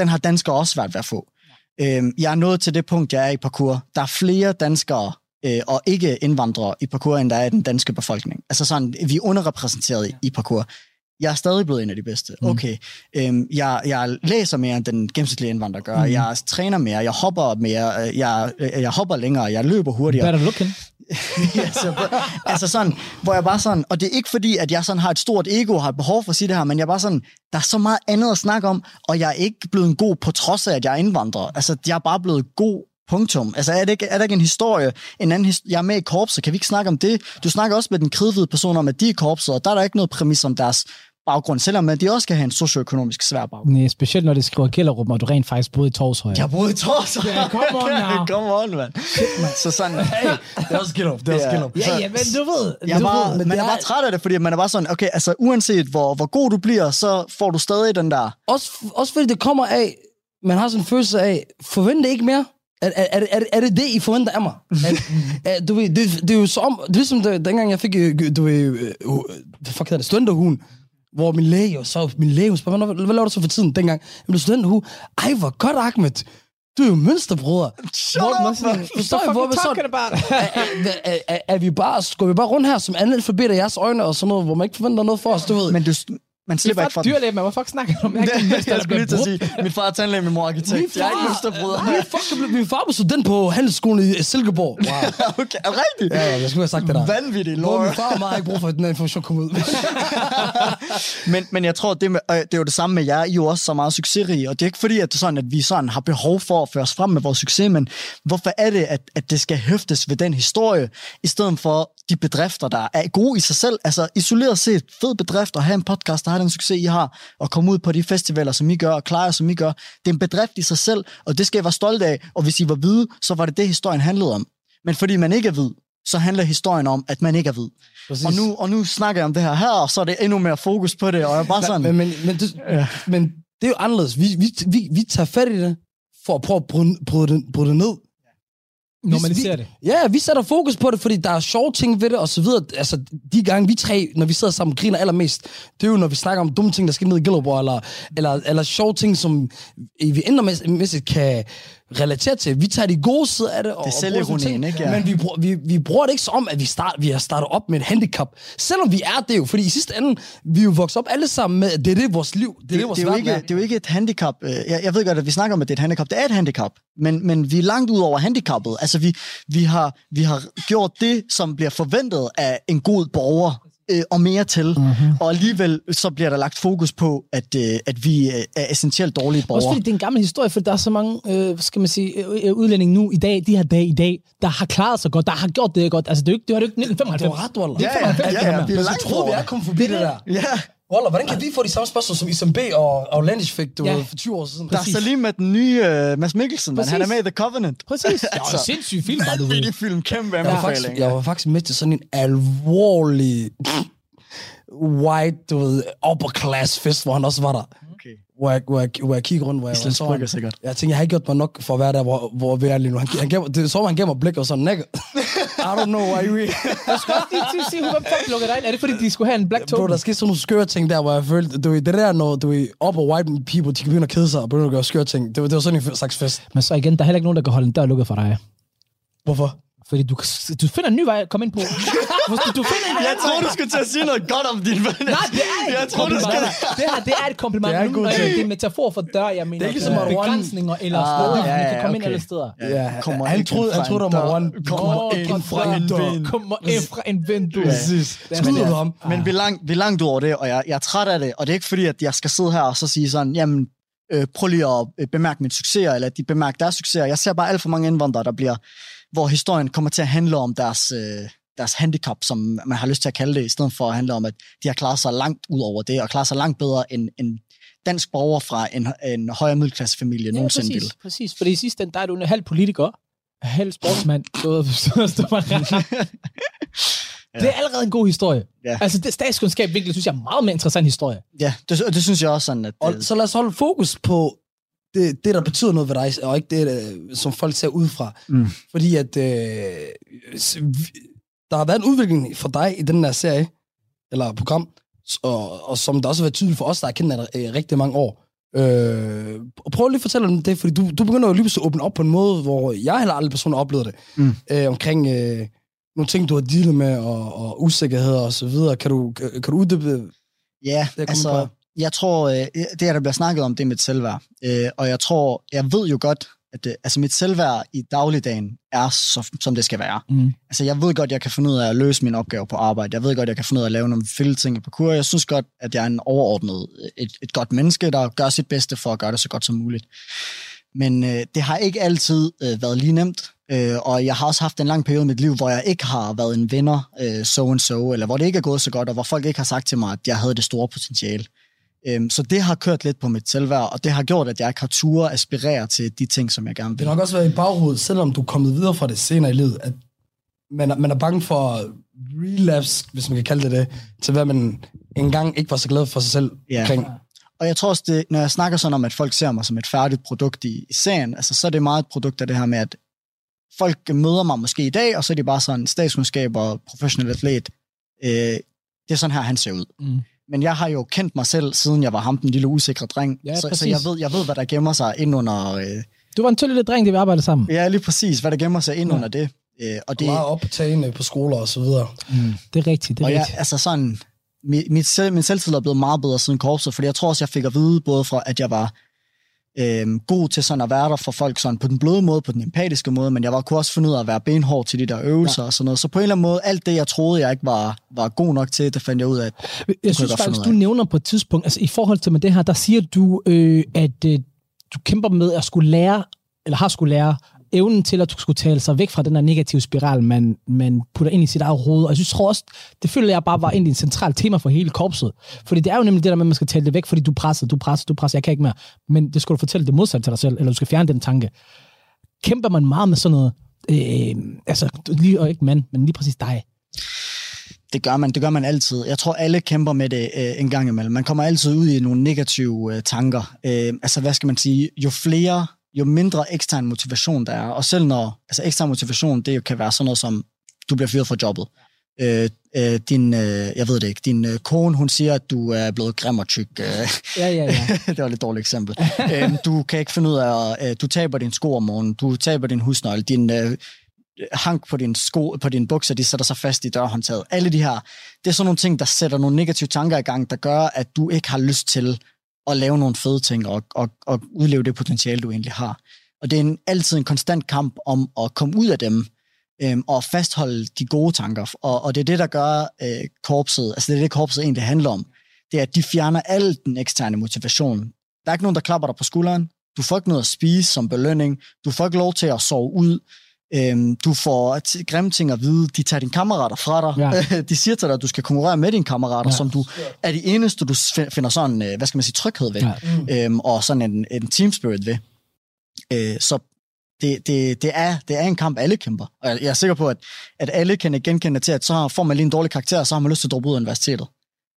[SPEAKER 7] Den har danskere også svært ved at få. Øhm, jeg er nået til det punkt, jeg er i parkour. Der er flere danskere øh, og ikke indvandrere i parkour, end der er i den danske befolkning. Altså sådan, vi er underrepræsenteret i, i parkour. Jeg er stadig blevet en af de bedste. Okay. Øhm, jeg, jeg læser mere, end den gennemsnitlige indvandrer gør. Mm. Jeg træner mere, jeg hopper mere, jeg, øh, jeg hopper længere, jeg løber hurtigere.
[SPEAKER 6] Better looking.
[SPEAKER 7] ja, så, altså sådan, hvor jeg bare sådan, og det er ikke fordi, at jeg sådan har et stort ego og har et behov for at sige det her, men jeg er bare sådan, der er så meget andet at snakke om, og jeg er ikke blevet en god på trods af, at jeg er indvandrer. Altså, jeg er bare blevet god Punktum. Altså, er, det ikke, er der ikke en historie, en anden his- Jeg er med i korpset, kan vi ikke snakke om det? Du snakker også med den kridhvide person om, at de er korpset, og der er der ikke noget præmis om deres baggrund, selvom de også kan have en socioøkonomisk svær baggrund.
[SPEAKER 6] Nej, specielt når det skriver Gellerup, og du rent faktisk boede i Torshøj.
[SPEAKER 7] Jeg boede i Tors.
[SPEAKER 6] Ja, come on now.
[SPEAKER 7] Come on, mand. Så sådan, hey,
[SPEAKER 1] Det er også skill up. Det er også
[SPEAKER 7] Ja.
[SPEAKER 1] skill up.
[SPEAKER 6] Ja, ja, men du ved.
[SPEAKER 7] Jeg er
[SPEAKER 6] du
[SPEAKER 7] bare,
[SPEAKER 6] ved,
[SPEAKER 7] man
[SPEAKER 1] det
[SPEAKER 7] er
[SPEAKER 1] er-
[SPEAKER 7] bare træt af det, fordi man er bare sådan, okay, altså uanset hvor, hvor god du bliver, så får du stadig den der,
[SPEAKER 1] Også, også fordi det kommer af, man har sådan en følelse af, forvente ikke mere. Er, er, er, er, er det det, I forventer af mig? Er, er, du ved, det, det er jo som, det er ligesom det, dengang jeg fik, øh, du ved, øh, øh, hvad fuck hedder det, studenterhuen, hvor min læge, jo så min læge, hun spørger, hvad, hvad laver du så for tiden dengang? Jamen, du er studenterhue. Ej, hvor godt, Ahmed. Du er jo mønsterbruder. Hvor,
[SPEAKER 7] up, man.
[SPEAKER 1] forstår I, hvor vi sådan, er, er, er, er, vi bare, går vi bare rundt her som analfabeter i jeres øjne og sådan noget, hvor man ikke forventer noget for os, du ved.
[SPEAKER 7] men du, man slipper ikke fra den.
[SPEAKER 6] dyrlæge. Hvad fuck snakker du om? Jeg
[SPEAKER 7] Det,
[SPEAKER 6] den
[SPEAKER 7] jeg skulle lige til at sige, min far er tandlæge, min mor er arkitekt.
[SPEAKER 1] Min
[SPEAKER 7] Jeg er ikke
[SPEAKER 1] far-
[SPEAKER 7] mønsterbruder.
[SPEAKER 1] Min far, blev- min far var student på handelsskolen i Silkeborg. Wow.
[SPEAKER 7] okay, er det rigtigt?
[SPEAKER 1] Ja, ja, jeg skulle have sagt det der.
[SPEAKER 7] Vanvittig lore.
[SPEAKER 1] min far og mig har ikke brug for, at den her information kom ud.
[SPEAKER 7] men, men jeg tror, det, med, øh, det er jo det samme med jer. I er jo også så meget succesrige, og det er ikke fordi, at, det er sådan, at vi sådan har behov for at føre os frem med vores succes, men hvorfor er det, at, at det skal hæftes ved den historie, i stedet for de bedrifter, der er gode i sig selv? Altså isoleret set, fed bedrift at have en podcast, der har den succes, I har, og komme ud på de festivaler, som I gør, og klare som I gør. Det er en bedrift i sig selv, og det skal jeg være stolt af, og hvis I var hvide, så var det det, historien handlede om. Men fordi man ikke er hvid, så handler historien om, at man ikke er hvid. Og nu, og nu snakker jeg om det her her, og så er det endnu mere fokus på det, og jeg er bare sådan...
[SPEAKER 1] men, men, men, det, men det er jo anderledes. Vi, vi, vi, vi tager fat i det, for at prøve at bryde, bryde, det, bryde det ned.
[SPEAKER 6] Normalisere
[SPEAKER 1] vi,
[SPEAKER 6] det.
[SPEAKER 1] Ja, vi sætter fokus på det, fordi der er sjove ting ved det, og så videre. Altså, de gange vi tre, når vi sidder sammen, griner allermest, det er jo, når vi snakker om dumme ting, der sker ned i Gellerborg, eller, eller, eller sjove ting, som vi endermæssigt kan relatere til. Vi tager de gode sider af det. Og,
[SPEAKER 7] Det er
[SPEAKER 1] ting,
[SPEAKER 7] ikke? Ja.
[SPEAKER 1] Men vi, bruger, vi, vi bruger det ikke så om, at vi, start, vi har startet op med et handicap. Selvom vi er det jo, fordi i sidste ende, vi er jo vokset op alle sammen med, at det er det vores liv. Det er det,
[SPEAKER 7] det,
[SPEAKER 1] vores
[SPEAKER 7] det, er jo ikke, det er jo ikke et handicap. Øh, Jeg, jeg ved godt, at vi snakker om, at det er et handicap. Det er et handicap, men, men vi er langt ud over handicappet. Altså, vi, vi, har, vi har gjort det, som bliver forventet af en god borger, øh, og mere til.
[SPEAKER 1] Mhm.
[SPEAKER 7] Mm-hmm. Og alligevel så bliver der lagt fokus på, at, øh, at vi øh, er essentielt dårlige
[SPEAKER 6] Også
[SPEAKER 7] borgere.
[SPEAKER 6] fordi det er en gammel historie, for der er så mange, øh, skal man sige, øh, øh, udlændinge nu i dag, de her dage i dag, der har klaret sig godt, der har gjort det godt. Altså, det, er jo ikke, det var det jo ikke 1995.
[SPEAKER 1] Du har ret, Wallah.
[SPEAKER 6] Det er
[SPEAKER 7] Ja, ja,
[SPEAKER 6] 95,
[SPEAKER 7] ja,
[SPEAKER 6] det
[SPEAKER 7] ja,
[SPEAKER 6] med.
[SPEAKER 7] vi er
[SPEAKER 1] Jeg
[SPEAKER 7] langt
[SPEAKER 1] troede, vi er kommet forbi det der.
[SPEAKER 7] Ja,
[SPEAKER 1] Wallah, hvordan kan vi få de samme spørgsmål, som ISMB og Outlandish fik, du
[SPEAKER 6] Ja.
[SPEAKER 1] for 20 år siden?
[SPEAKER 7] Der er så lige med den nye uh, Mads Mikkelsen, man. Han er med i The Covenant.
[SPEAKER 6] Præcis. Det var en
[SPEAKER 7] Altså,
[SPEAKER 6] sindssyg film, var du ved.
[SPEAKER 7] Film, kæmpe
[SPEAKER 1] Jeg var, faktisk,
[SPEAKER 7] anbefaling.
[SPEAKER 1] jeg var faktisk med til sådan en alvorlig white, du ved, upper class fest, hvor han også var der. Hvor jeg, hvor jeg, hvor jeg kiggede rundt, hvor jeg,
[SPEAKER 7] Islands
[SPEAKER 1] så
[SPEAKER 7] Brygge sikkert.
[SPEAKER 1] Jeg tænkte, jeg har ikke gjort mig nok for at være der, hvor, hvor vi er lige nu. Han, han gav, det så, han gav mig blik og sådan, nigga, I don't know why you
[SPEAKER 6] Jeg skulle også lige til at sige, hvem fuck lukkede dig ind. Er det fordi, de skulle have en black
[SPEAKER 1] Bro,
[SPEAKER 6] token?
[SPEAKER 1] der skete sådan nogle skøre ting der, hvor jeg følte, du ved, det der, når du er upper white people, de kan begynde at kede sig og begynde at gøre skøre ting. Det var, det var sådan en slags fest.
[SPEAKER 6] Men så igen, der er heller ikke nogen, der kan holde en dør lukket for dig.
[SPEAKER 1] Hvorfor?
[SPEAKER 6] Fordi du, du finder en ny vej at komme ind på. Du, du finder en
[SPEAKER 7] Jeg tror, du skulle til at sige noget godt om din ven.
[SPEAKER 6] Nej, det er ikke
[SPEAKER 7] Jeg
[SPEAKER 6] et
[SPEAKER 7] tror, du
[SPEAKER 6] kompliment.
[SPEAKER 7] skal...
[SPEAKER 6] Det her, det er et kompliment.
[SPEAKER 1] Det er
[SPEAKER 6] Nu. Det er en metafor for dør, jeg mener.
[SPEAKER 1] Det er ikke som at one-
[SPEAKER 6] Begrænsninger eller
[SPEAKER 7] Ah,
[SPEAKER 6] steder,
[SPEAKER 7] ja, ja,
[SPEAKER 6] kan komme ind alle steder.
[SPEAKER 1] Ja,
[SPEAKER 7] kommer
[SPEAKER 1] han troede, han troede,
[SPEAKER 7] en
[SPEAKER 1] der var
[SPEAKER 7] dør.
[SPEAKER 1] one.
[SPEAKER 7] Kommer ind fra en vind.
[SPEAKER 6] Kommer ind fra en vindue.
[SPEAKER 1] Præcis.
[SPEAKER 6] Det er
[SPEAKER 1] Skud
[SPEAKER 6] det.
[SPEAKER 1] ud ham.
[SPEAKER 7] Men vi er, langt, vi er langt over det, og jeg, jeg er træt af det. Og det er ikke fordi, at jeg skal sidde her og så sige sådan, jamen, øh, prøv lige at øh, bemærke mine succeser, eller at de bemærker deres succeser. Jeg ser bare alt for mange indvandrere, der bliver, hvor historien kommer til at handle om deres, øh, deres handicap, som man har lyst til at kalde det, i stedet for at handle om, at de har klaret sig langt ud over det, og klaret sig langt bedre end en dansk borger fra en, en højere middelklassefamilie
[SPEAKER 6] Ja,
[SPEAKER 7] nogensinde
[SPEAKER 6] præcis,
[SPEAKER 7] ville.
[SPEAKER 6] præcis. Fordi i sidste ende, der er du en halv politiker, halv sportsmand. Så står man Det er allerede en god historie.
[SPEAKER 7] Ja.
[SPEAKER 6] Altså, det statskundskab virkelig, synes jeg er en meget mere interessant historie.
[SPEAKER 7] Ja, det, og det synes jeg også sådan, at...
[SPEAKER 1] Og så lad os holde fokus på det, det, der betyder noget ved dig, og ikke det, der, som folk ser udefra.
[SPEAKER 7] Mm.
[SPEAKER 1] Fordi at øh, der har været en udvikling for dig i den her serie, eller program, og, og som der også har været tydeligt for os, der har kendt dig i rigtig mange år. Øh, og prøv lige at fortælle om det, fordi du, du begynder jo lige at åbne op på en måde, hvor jeg heller aldrig personligt oplevede det.
[SPEAKER 7] Mm.
[SPEAKER 1] Øh, omkring øh, nogle ting, du har dealet med, og, og usikkerheder og så videre. Kan du, kan, kan du uddybe
[SPEAKER 7] Ja,
[SPEAKER 1] Det
[SPEAKER 7] altså,
[SPEAKER 1] kommet
[SPEAKER 7] jeg tror, øh, det her, der bliver snakket om, det er mit selvværd. Øh, og jeg tror, jeg ved jo godt, at det, altså mit selvværd i dagligdagen er, så, som det skal være.
[SPEAKER 6] Mm.
[SPEAKER 7] Altså, jeg ved godt, jeg kan finde ud af at løse mine opgaver på arbejde. Jeg ved godt, jeg kan finde ud af at lave nogle fælde ting på kur. Jeg synes godt, at jeg er en overordnet, et, et godt menneske, der gør sit bedste for at gøre det så godt som muligt. Men øh, det har ikke altid øh, været lige nemt, øh, og jeg har også haft en lang periode i mit liv, hvor jeg ikke har været en vinder, øh, so and so, eller hvor det ikke er gået så godt, og hvor folk ikke har sagt til mig, at jeg havde det store potentiale. Øhm, så det har kørt lidt på mit selvværd, og det har gjort, at jeg ikke har ture aspirere til de ting, som jeg gerne
[SPEAKER 1] Det
[SPEAKER 7] vil.
[SPEAKER 1] har nok også været i baghovedet, selvom du er kommet videre fra det senere i livet, at man er, man er bange for relapse, hvis man kan kalde det det, til hvad man engang ikke var så glad for sig selv
[SPEAKER 7] Ja.
[SPEAKER 1] omkring.
[SPEAKER 7] Og jeg tror også, det, når jeg snakker sådan om, at folk ser mig som et færdigt produkt i, i serien, altså, så er det meget et produkt af det her med, at folk møder mig måske i dag, og så er de bare sådan statskundskab og professionel atlet. Øh, det er sådan her, han ser ud.
[SPEAKER 6] Mm.
[SPEAKER 7] Men jeg har jo kendt mig selv, siden jeg var ham, den lille usikre dreng.
[SPEAKER 6] Ja,
[SPEAKER 7] så, så
[SPEAKER 6] præcis.
[SPEAKER 7] jeg, ved, jeg ved, hvad der gemmer sig ind under... Øh,
[SPEAKER 6] Du var en lille dreng, det vi arbejdede sammen.
[SPEAKER 7] ja, lige præcis, hvad der gemmer sig ind
[SPEAKER 6] Ja.
[SPEAKER 7] under det. Øh, og
[SPEAKER 1] Det
[SPEAKER 7] det,
[SPEAKER 1] meget optagende på skoler og så videre.
[SPEAKER 6] Det er rigtigt, det er
[SPEAKER 7] og jeg,
[SPEAKER 6] rigtigt.
[SPEAKER 7] altså sådan, mit, mit, selv, min selvtillid er blevet meget bedre siden korpset, fordi jeg tror også, jeg fik at vide, både fra, at jeg var øhm, god til sådan at være der for folk sådan på den bløde måde, på den empatiske måde, men jeg var, kunne også finde ud af at være benhård til de der øvelser ja. og sådan noget. Så på en eller anden måde, alt det, jeg troede, jeg ikke var, var god nok til, det fandt jeg ud af.
[SPEAKER 6] Jeg synes
[SPEAKER 7] finde
[SPEAKER 6] faktisk, du nævner på et tidspunkt, altså i forhold til med det her, der siger du, øh, at øh, du kæmper med at skulle lære, eller har skulle lære, evnen til, at skulle tale sig væk fra den der negative spiral, man, man putter ind i sit eget hoved. Og jeg synes tror også, det føler jeg bare var egentlig en central tema for hele korpset. Fordi det er jo nemlig det der med, at man skal tale det væk, fordi du presser, du presser, du presser, jeg kan ikke mere. Men det skal du fortælle det modsatte til dig selv, eller du skal fjerne den tanke. Kæmper man meget med sådan noget, øh, altså lige, og ikke mand, men lige præcis dig.
[SPEAKER 7] det gør man, det gør man altid. Jeg tror, alle kæmper med det øh, en gang imellem. Man kommer altid ud i nogle negative øh, tanker. Øh, altså, hvad skal man sige? Jo flere, jo mindre ekstern motivation der er. Og selv når, altså ekstern motivation, det jo kan være sådan noget som, du bliver fyret fra jobbet. Øh, øh, din, øh, jeg ved det ikke, din øh, kone, hun siger, at du er blevet grim og tyk. Øh,
[SPEAKER 6] Ja, ja, ja.
[SPEAKER 7] det var et lidt dårligt eksempel. øhm, du kan ikke finde ud af, at øh, du taber din sko om morgenen, du taber din husnøgle, din øh, hank på din sko, på dine bukser, de sætter sig fast i dørhåndtaget. Alle de her, det er sådan nogle ting, der sætter nogle negative tanker i gang, der gør, at du ikke har lyst til at lave nogle fede ting og, og, og udleve det potentiale, du egentlig har. Og det er en, altid en konstant kamp om at komme ud af dem, øhm, og fastholde de gode tanker. Og, og det er det, der gør øh, korpset, altså det er det, korpset egentlig handler om. Det er, at de fjerner al den eksterne motivation. Der er ikke nogen, der klapper dig på skulderen. Du får ikke noget at spise som belønning. Du får ikke lov til at sove ud. Øhm, du får t- grimme ting at vide. De tager dine kammerater fra dig. Ja. de siger til dig, at du skal konkurrere med dine kammerater, ja. som du er de eneste, du finder sådan, øh, hvad skal man sige, tryghed ved. Ja. Øhm, og sådan en, en team spirit ved. Øh, så det, det, det, er, det er en kamp, alle kæmper. Og jeg jeg er sikker på, at, at alle kan genkende til, at så får man lige en dårlig karakter, og så har man lyst til at droppe ud af universitetet.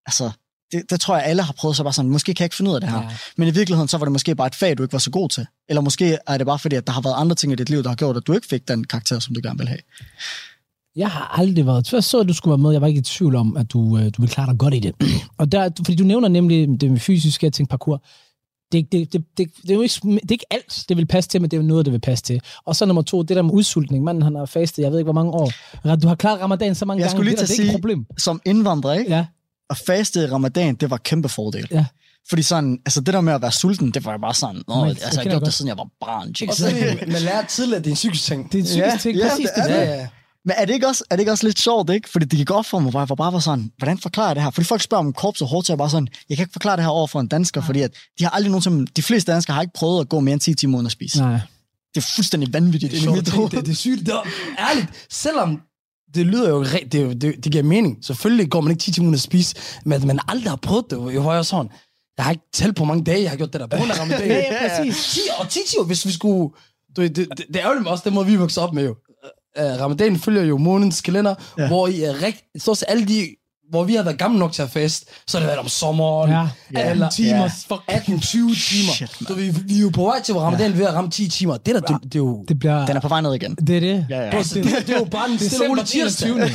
[SPEAKER 7] Altså, det, det tror jeg, alle har prøvet så bare sådan, måske kan jeg ikke finde ud af det her. Ja. Men i virkeligheden, så var det måske bare et fag, du ikke var så god til. Eller måske er det bare fordi, at der har været andre ting i dit liv, der har gjort, at du ikke fik den karakter, som du gerne vil have.
[SPEAKER 6] Jeg har aldrig været... Først så, at du skulle være med. Jeg var ikke i tvivl om, at du, øh, du ville klare dig godt i det. og der, fordi du nævner nemlig det med fysiske ting, parkour. Det, det, det, det, det, er jo ikke, det er ikke alt, det vil passe til, men det er jo noget, det vil passe til. Og så nummer to, det der med udsultning. Manden, han har fastet, jeg ved ikke, hvor mange år. Du har klaret ramadan så mange
[SPEAKER 7] Jeg
[SPEAKER 6] gange.
[SPEAKER 7] skulle lige
[SPEAKER 6] det, er
[SPEAKER 7] til
[SPEAKER 6] da-
[SPEAKER 7] at
[SPEAKER 6] det
[SPEAKER 7] sige,
[SPEAKER 6] ikke et problem.
[SPEAKER 7] som indvandrer, ikke?
[SPEAKER 6] Ja.
[SPEAKER 7] At faste i ramadan, det var kæmpe fordel.
[SPEAKER 6] Ja.
[SPEAKER 7] Fordi sådan, altså det der med at være sulten, det var jo bare sådan, Nå,
[SPEAKER 6] Men,
[SPEAKER 7] altså,
[SPEAKER 6] det
[SPEAKER 7] jeg har
[SPEAKER 6] kender
[SPEAKER 7] gjort
[SPEAKER 6] jeg
[SPEAKER 7] det, siden jeg var barn.
[SPEAKER 1] Og så er det, man lærer tidligere, at det er en psykisk ting.
[SPEAKER 6] Det er en psykisk
[SPEAKER 7] Ja,
[SPEAKER 6] ting,
[SPEAKER 7] ja,
[SPEAKER 6] præcis
[SPEAKER 7] det
[SPEAKER 6] det.
[SPEAKER 7] er
[SPEAKER 6] det.
[SPEAKER 1] Ja, ja.
[SPEAKER 7] Men er det, ikke også, er det ikke også lidt sjovt, ikke? Fordi det gik op for mig, hvor jeg var bare var sådan, hvordan forklarer jeg det her? Fordi folk spørger om korps og hårdt, så er jeg bare sådan, jeg kan ikke forklare det her over for en dansker, fordi at de har aldrig nogensinde, de fleste danskere har ikke prøvet at gå mere end 10 timer uden at spise.
[SPEAKER 6] Nej.
[SPEAKER 7] Det er fuldstændig vanvittigt
[SPEAKER 1] Det
[SPEAKER 7] i
[SPEAKER 1] er,
[SPEAKER 7] mit
[SPEAKER 1] sjovt,
[SPEAKER 7] hoved.
[SPEAKER 1] det, det, det er sygt. Det er, ærligt, selvom det lyder jo det, det, det giver mening. Selvfølgelig går man ikke 10 timer uden at spise, men at man aldrig har prøvet det i højere sådan. Jeg har ikke talt på mange dage, jeg har gjort det der. På af ramadan.
[SPEAKER 6] Ja, ja, præcis.
[SPEAKER 1] 10 og 10 timer, hvis vi skulle... Du, det, det, det er jo også den måde, vi voksede op med jo. Uh, ramadan følger jo månedens kalender, ja. hvor I er rigt, så alle de hvor vi har været gamle nok til at fest, så har det været om sommeren.
[SPEAKER 6] Ja, 18 timer.
[SPEAKER 7] Ja.
[SPEAKER 6] Fuck.
[SPEAKER 1] 18-20 timer.
[SPEAKER 7] Shit,
[SPEAKER 1] så vi, vi er jo på vej til, hvor ramadan ja. ved at ramme 10 timer. Det, der, det, det er jo...
[SPEAKER 6] Det bliver...
[SPEAKER 7] Den er på vej ned igen.
[SPEAKER 6] Det er det.
[SPEAKER 7] Ja, ja.
[SPEAKER 1] Bro, det, det, det er jo bare en stille og rolig tirsdag.
[SPEAKER 6] 21.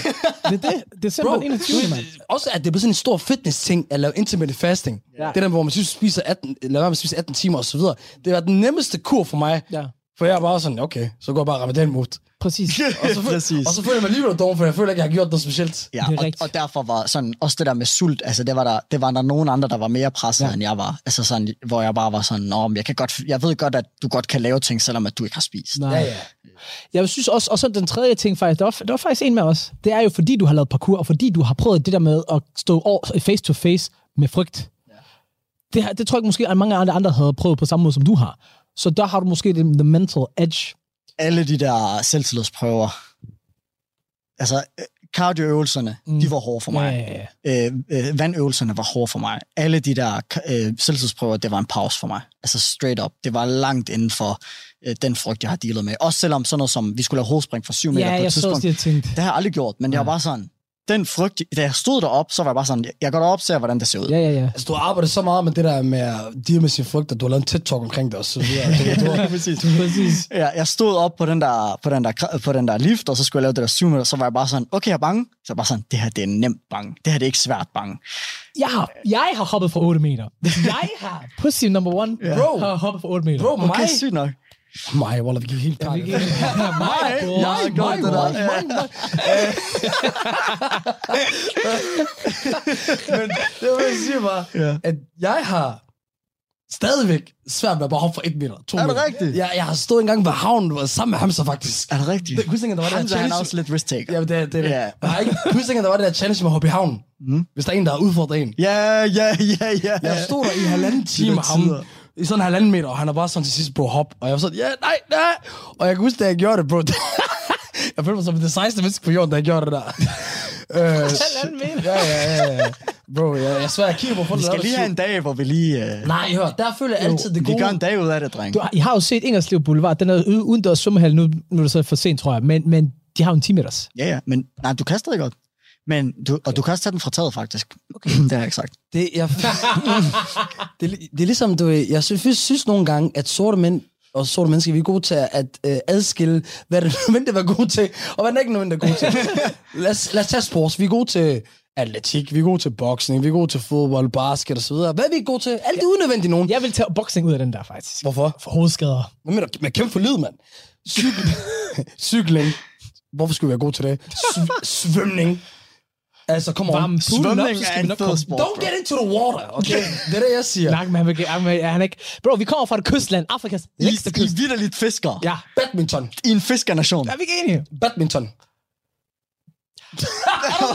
[SPEAKER 6] det er det. December
[SPEAKER 1] Bro,
[SPEAKER 6] 21.
[SPEAKER 1] du-
[SPEAKER 6] mand.
[SPEAKER 1] også at det er blevet sådan en stor fitness-ting at lave intermittent fasting.
[SPEAKER 6] Ja.
[SPEAKER 1] Det der, hvor man synes, spiser 18, eller hvad man spiser 18 timer osv. Det var den nemmeste kur for mig.
[SPEAKER 6] Ja,
[SPEAKER 1] For jeg er bare sådan, okay, så går jeg bare ramadan mod.
[SPEAKER 6] præcis.
[SPEAKER 1] Og så,
[SPEAKER 7] Præcis.
[SPEAKER 1] og så føler jeg mig alligevel dum, for jeg føler ikke, jeg har gjort noget specielt.
[SPEAKER 7] Ja,
[SPEAKER 6] Det
[SPEAKER 7] og, og derfor var sådan, også det der med sult, altså det var der, det var der nogen andre, der var mere presset, ja. end jeg var. Altså sådan, hvor jeg bare var sådan, Nå, men jeg, kan godt, jeg ved godt, at du godt kan lave ting, selvom at du ikke har spist.
[SPEAKER 6] Nej.
[SPEAKER 1] Ja, ja.
[SPEAKER 6] Jeg synes også, og så den tredje ting faktisk, der var, der var faktisk en med os. Det er jo fordi, du har lavet parkour, og fordi du har prøvet det der med at stå over, face to face med frygt. Det, her- det tror jeg måske, at mange andre, andre havde prøvet på samme måde, som du har. Så der har du måske the, the mental edge.
[SPEAKER 7] Alle de der selvtillidsprøver, altså øh, cardioøvelserne, mm. de var hårde for mig.
[SPEAKER 6] Ja, ja,
[SPEAKER 7] øh, øh, vandøvelserne var hårde for mig. Alle de der øh, selvtidsprøver, det var en pause for mig. Altså straight up. Det var langt inden for øh, den frygt, jeg har dealet med. Også selvom sådan noget som, vi skulle lave hovedspring for syv meter
[SPEAKER 6] ja
[SPEAKER 7] på et
[SPEAKER 6] jeg så
[SPEAKER 7] tidspunkt.
[SPEAKER 6] det, jeg tænkte.
[SPEAKER 7] Det har jeg aldrig gjort, men jeg var bare sådan, den frygt, da jeg stod derop, så var jeg bare sådan, jeg går derop, ser, hvordan det ser ud.
[SPEAKER 6] Ja, ja, ja.
[SPEAKER 1] Altså, du har arbejdet så meget med det der med at deal med sine frygter. Du har lavet en TED-talk omkring det og så videre. Du, du, har,
[SPEAKER 7] præcis.
[SPEAKER 6] Præcis.
[SPEAKER 7] Ja, jeg stod op på den, der, på, den der, på den der lift, og så skulle jeg lave det der syv meter, så var jeg bare sådan, okay, jeg er bange. Så jeg bare sådan, det her det er nemt bange. Det her det er ikke svært bange.
[SPEAKER 6] Jeg har, jeg har hoppet for 8 meter. Jeg har, pussy number one,
[SPEAKER 1] Bro.
[SPEAKER 6] har hoppet for 8 meter.
[SPEAKER 1] bro,
[SPEAKER 7] Okay,
[SPEAKER 1] mig,
[SPEAKER 7] sygt nok.
[SPEAKER 1] Mig, Wallah, vi gik helt
[SPEAKER 6] gik- mig.
[SPEAKER 7] Jeg
[SPEAKER 1] mig,
[SPEAKER 7] det der.
[SPEAKER 1] mig, mig, mig. Men det var, jeg siger bare,
[SPEAKER 7] Ja.
[SPEAKER 1] at jeg har stadigvæk svært ved at bare hoppe for et meter, to
[SPEAKER 7] Er det
[SPEAKER 1] meter.
[SPEAKER 7] rigtigt?
[SPEAKER 1] Jeg, jeg har stået engang ved havnen hvor- sammen med ham så faktisk.
[SPEAKER 7] Er det rigtigt?
[SPEAKER 1] Det, husk, der var det der
[SPEAKER 7] Han, han er
[SPEAKER 1] challenge.
[SPEAKER 7] også lidt risk taker.
[SPEAKER 1] Ja, det, er- det, det. Yeah. Jeg har ikke, husk, der var det der challenge med at hoppe i havnen. Mm. Hvis der er en, der har udfordret en.
[SPEAKER 7] Ja, ja, ja, ja.
[SPEAKER 1] Jeg stod der i halvanden time med ham. I sådan en halvanden meter, og han er bare sådan til sidst, bro, hop. Og jeg var sådan, ja, nej, nej. Og jeg kan huske, da jeg gjorde det, bro. jeg følte mig som det sejste menneske på jorden, da jeg gjorde det der. øh, ja, ja, ja, ja. Bro, jeg, jeg svær, jeg kigger på folk,
[SPEAKER 7] Vi skal lige
[SPEAKER 1] det
[SPEAKER 7] have en dag, hvor vi lige... Uh,
[SPEAKER 1] Nej, hør, der føler jeg altid det
[SPEAKER 7] vi
[SPEAKER 1] gode.
[SPEAKER 7] gør en dag ud af det, dreng.
[SPEAKER 6] Du, har- I har jo set Ingerslev Boulevard, den er ude- udendørs svømmehal, nu, nu er det så for sent, tror jeg, men, men de har jo en 10 meters.
[SPEAKER 7] Ja, ja, men nej, du kan stadig godt. Men du, og du kan også tage den fra taget, faktisk. Okay. det har jeg ikke sagt.
[SPEAKER 1] Det, jeg, det, er det er ligesom, du, jeg synes, synes nogle gange, at sorte mænd og sorte mennesker, vi er gode til at øh, adskille, hvad det er nødvendigt at være gode til, og hvad det ikke er nødvendigt at være gode til. lad, os, lad os tage sports. Vi er gode til atletik, vi er gode til boksning, vi er gode til fodbold, basket osv. Hvad er vi gode til? Alt det er unødvendigt nogen.
[SPEAKER 6] Jeg vil tage boksning ud af den der, faktisk.
[SPEAKER 1] Hvorfor?
[SPEAKER 6] For hovedskader.
[SPEAKER 1] Hvad mener du? Med kæmpe for lyd, mand. Cykling. Hvorfor skulle vi være gode til det? Sv- svømning. Altså, kom on.
[SPEAKER 6] Varme poolen op,
[SPEAKER 7] Svømning
[SPEAKER 6] så
[SPEAKER 7] er
[SPEAKER 6] skal vi
[SPEAKER 7] en
[SPEAKER 6] nok
[SPEAKER 7] fed
[SPEAKER 6] komme.
[SPEAKER 7] sport.
[SPEAKER 1] Don't get into the water, okay? Det er det, jeg siger.
[SPEAKER 6] Nej, men han, vil, han, vil, han er ikke... Bro, vi kommer fra et kystland, Afrikas
[SPEAKER 7] I,
[SPEAKER 6] længste
[SPEAKER 7] I
[SPEAKER 6] kyst.
[SPEAKER 7] vidderligt fisker.
[SPEAKER 6] Ja,
[SPEAKER 1] Badminton.
[SPEAKER 7] I en fiskernation.
[SPEAKER 6] er vi ikke enige?
[SPEAKER 1] Badminton.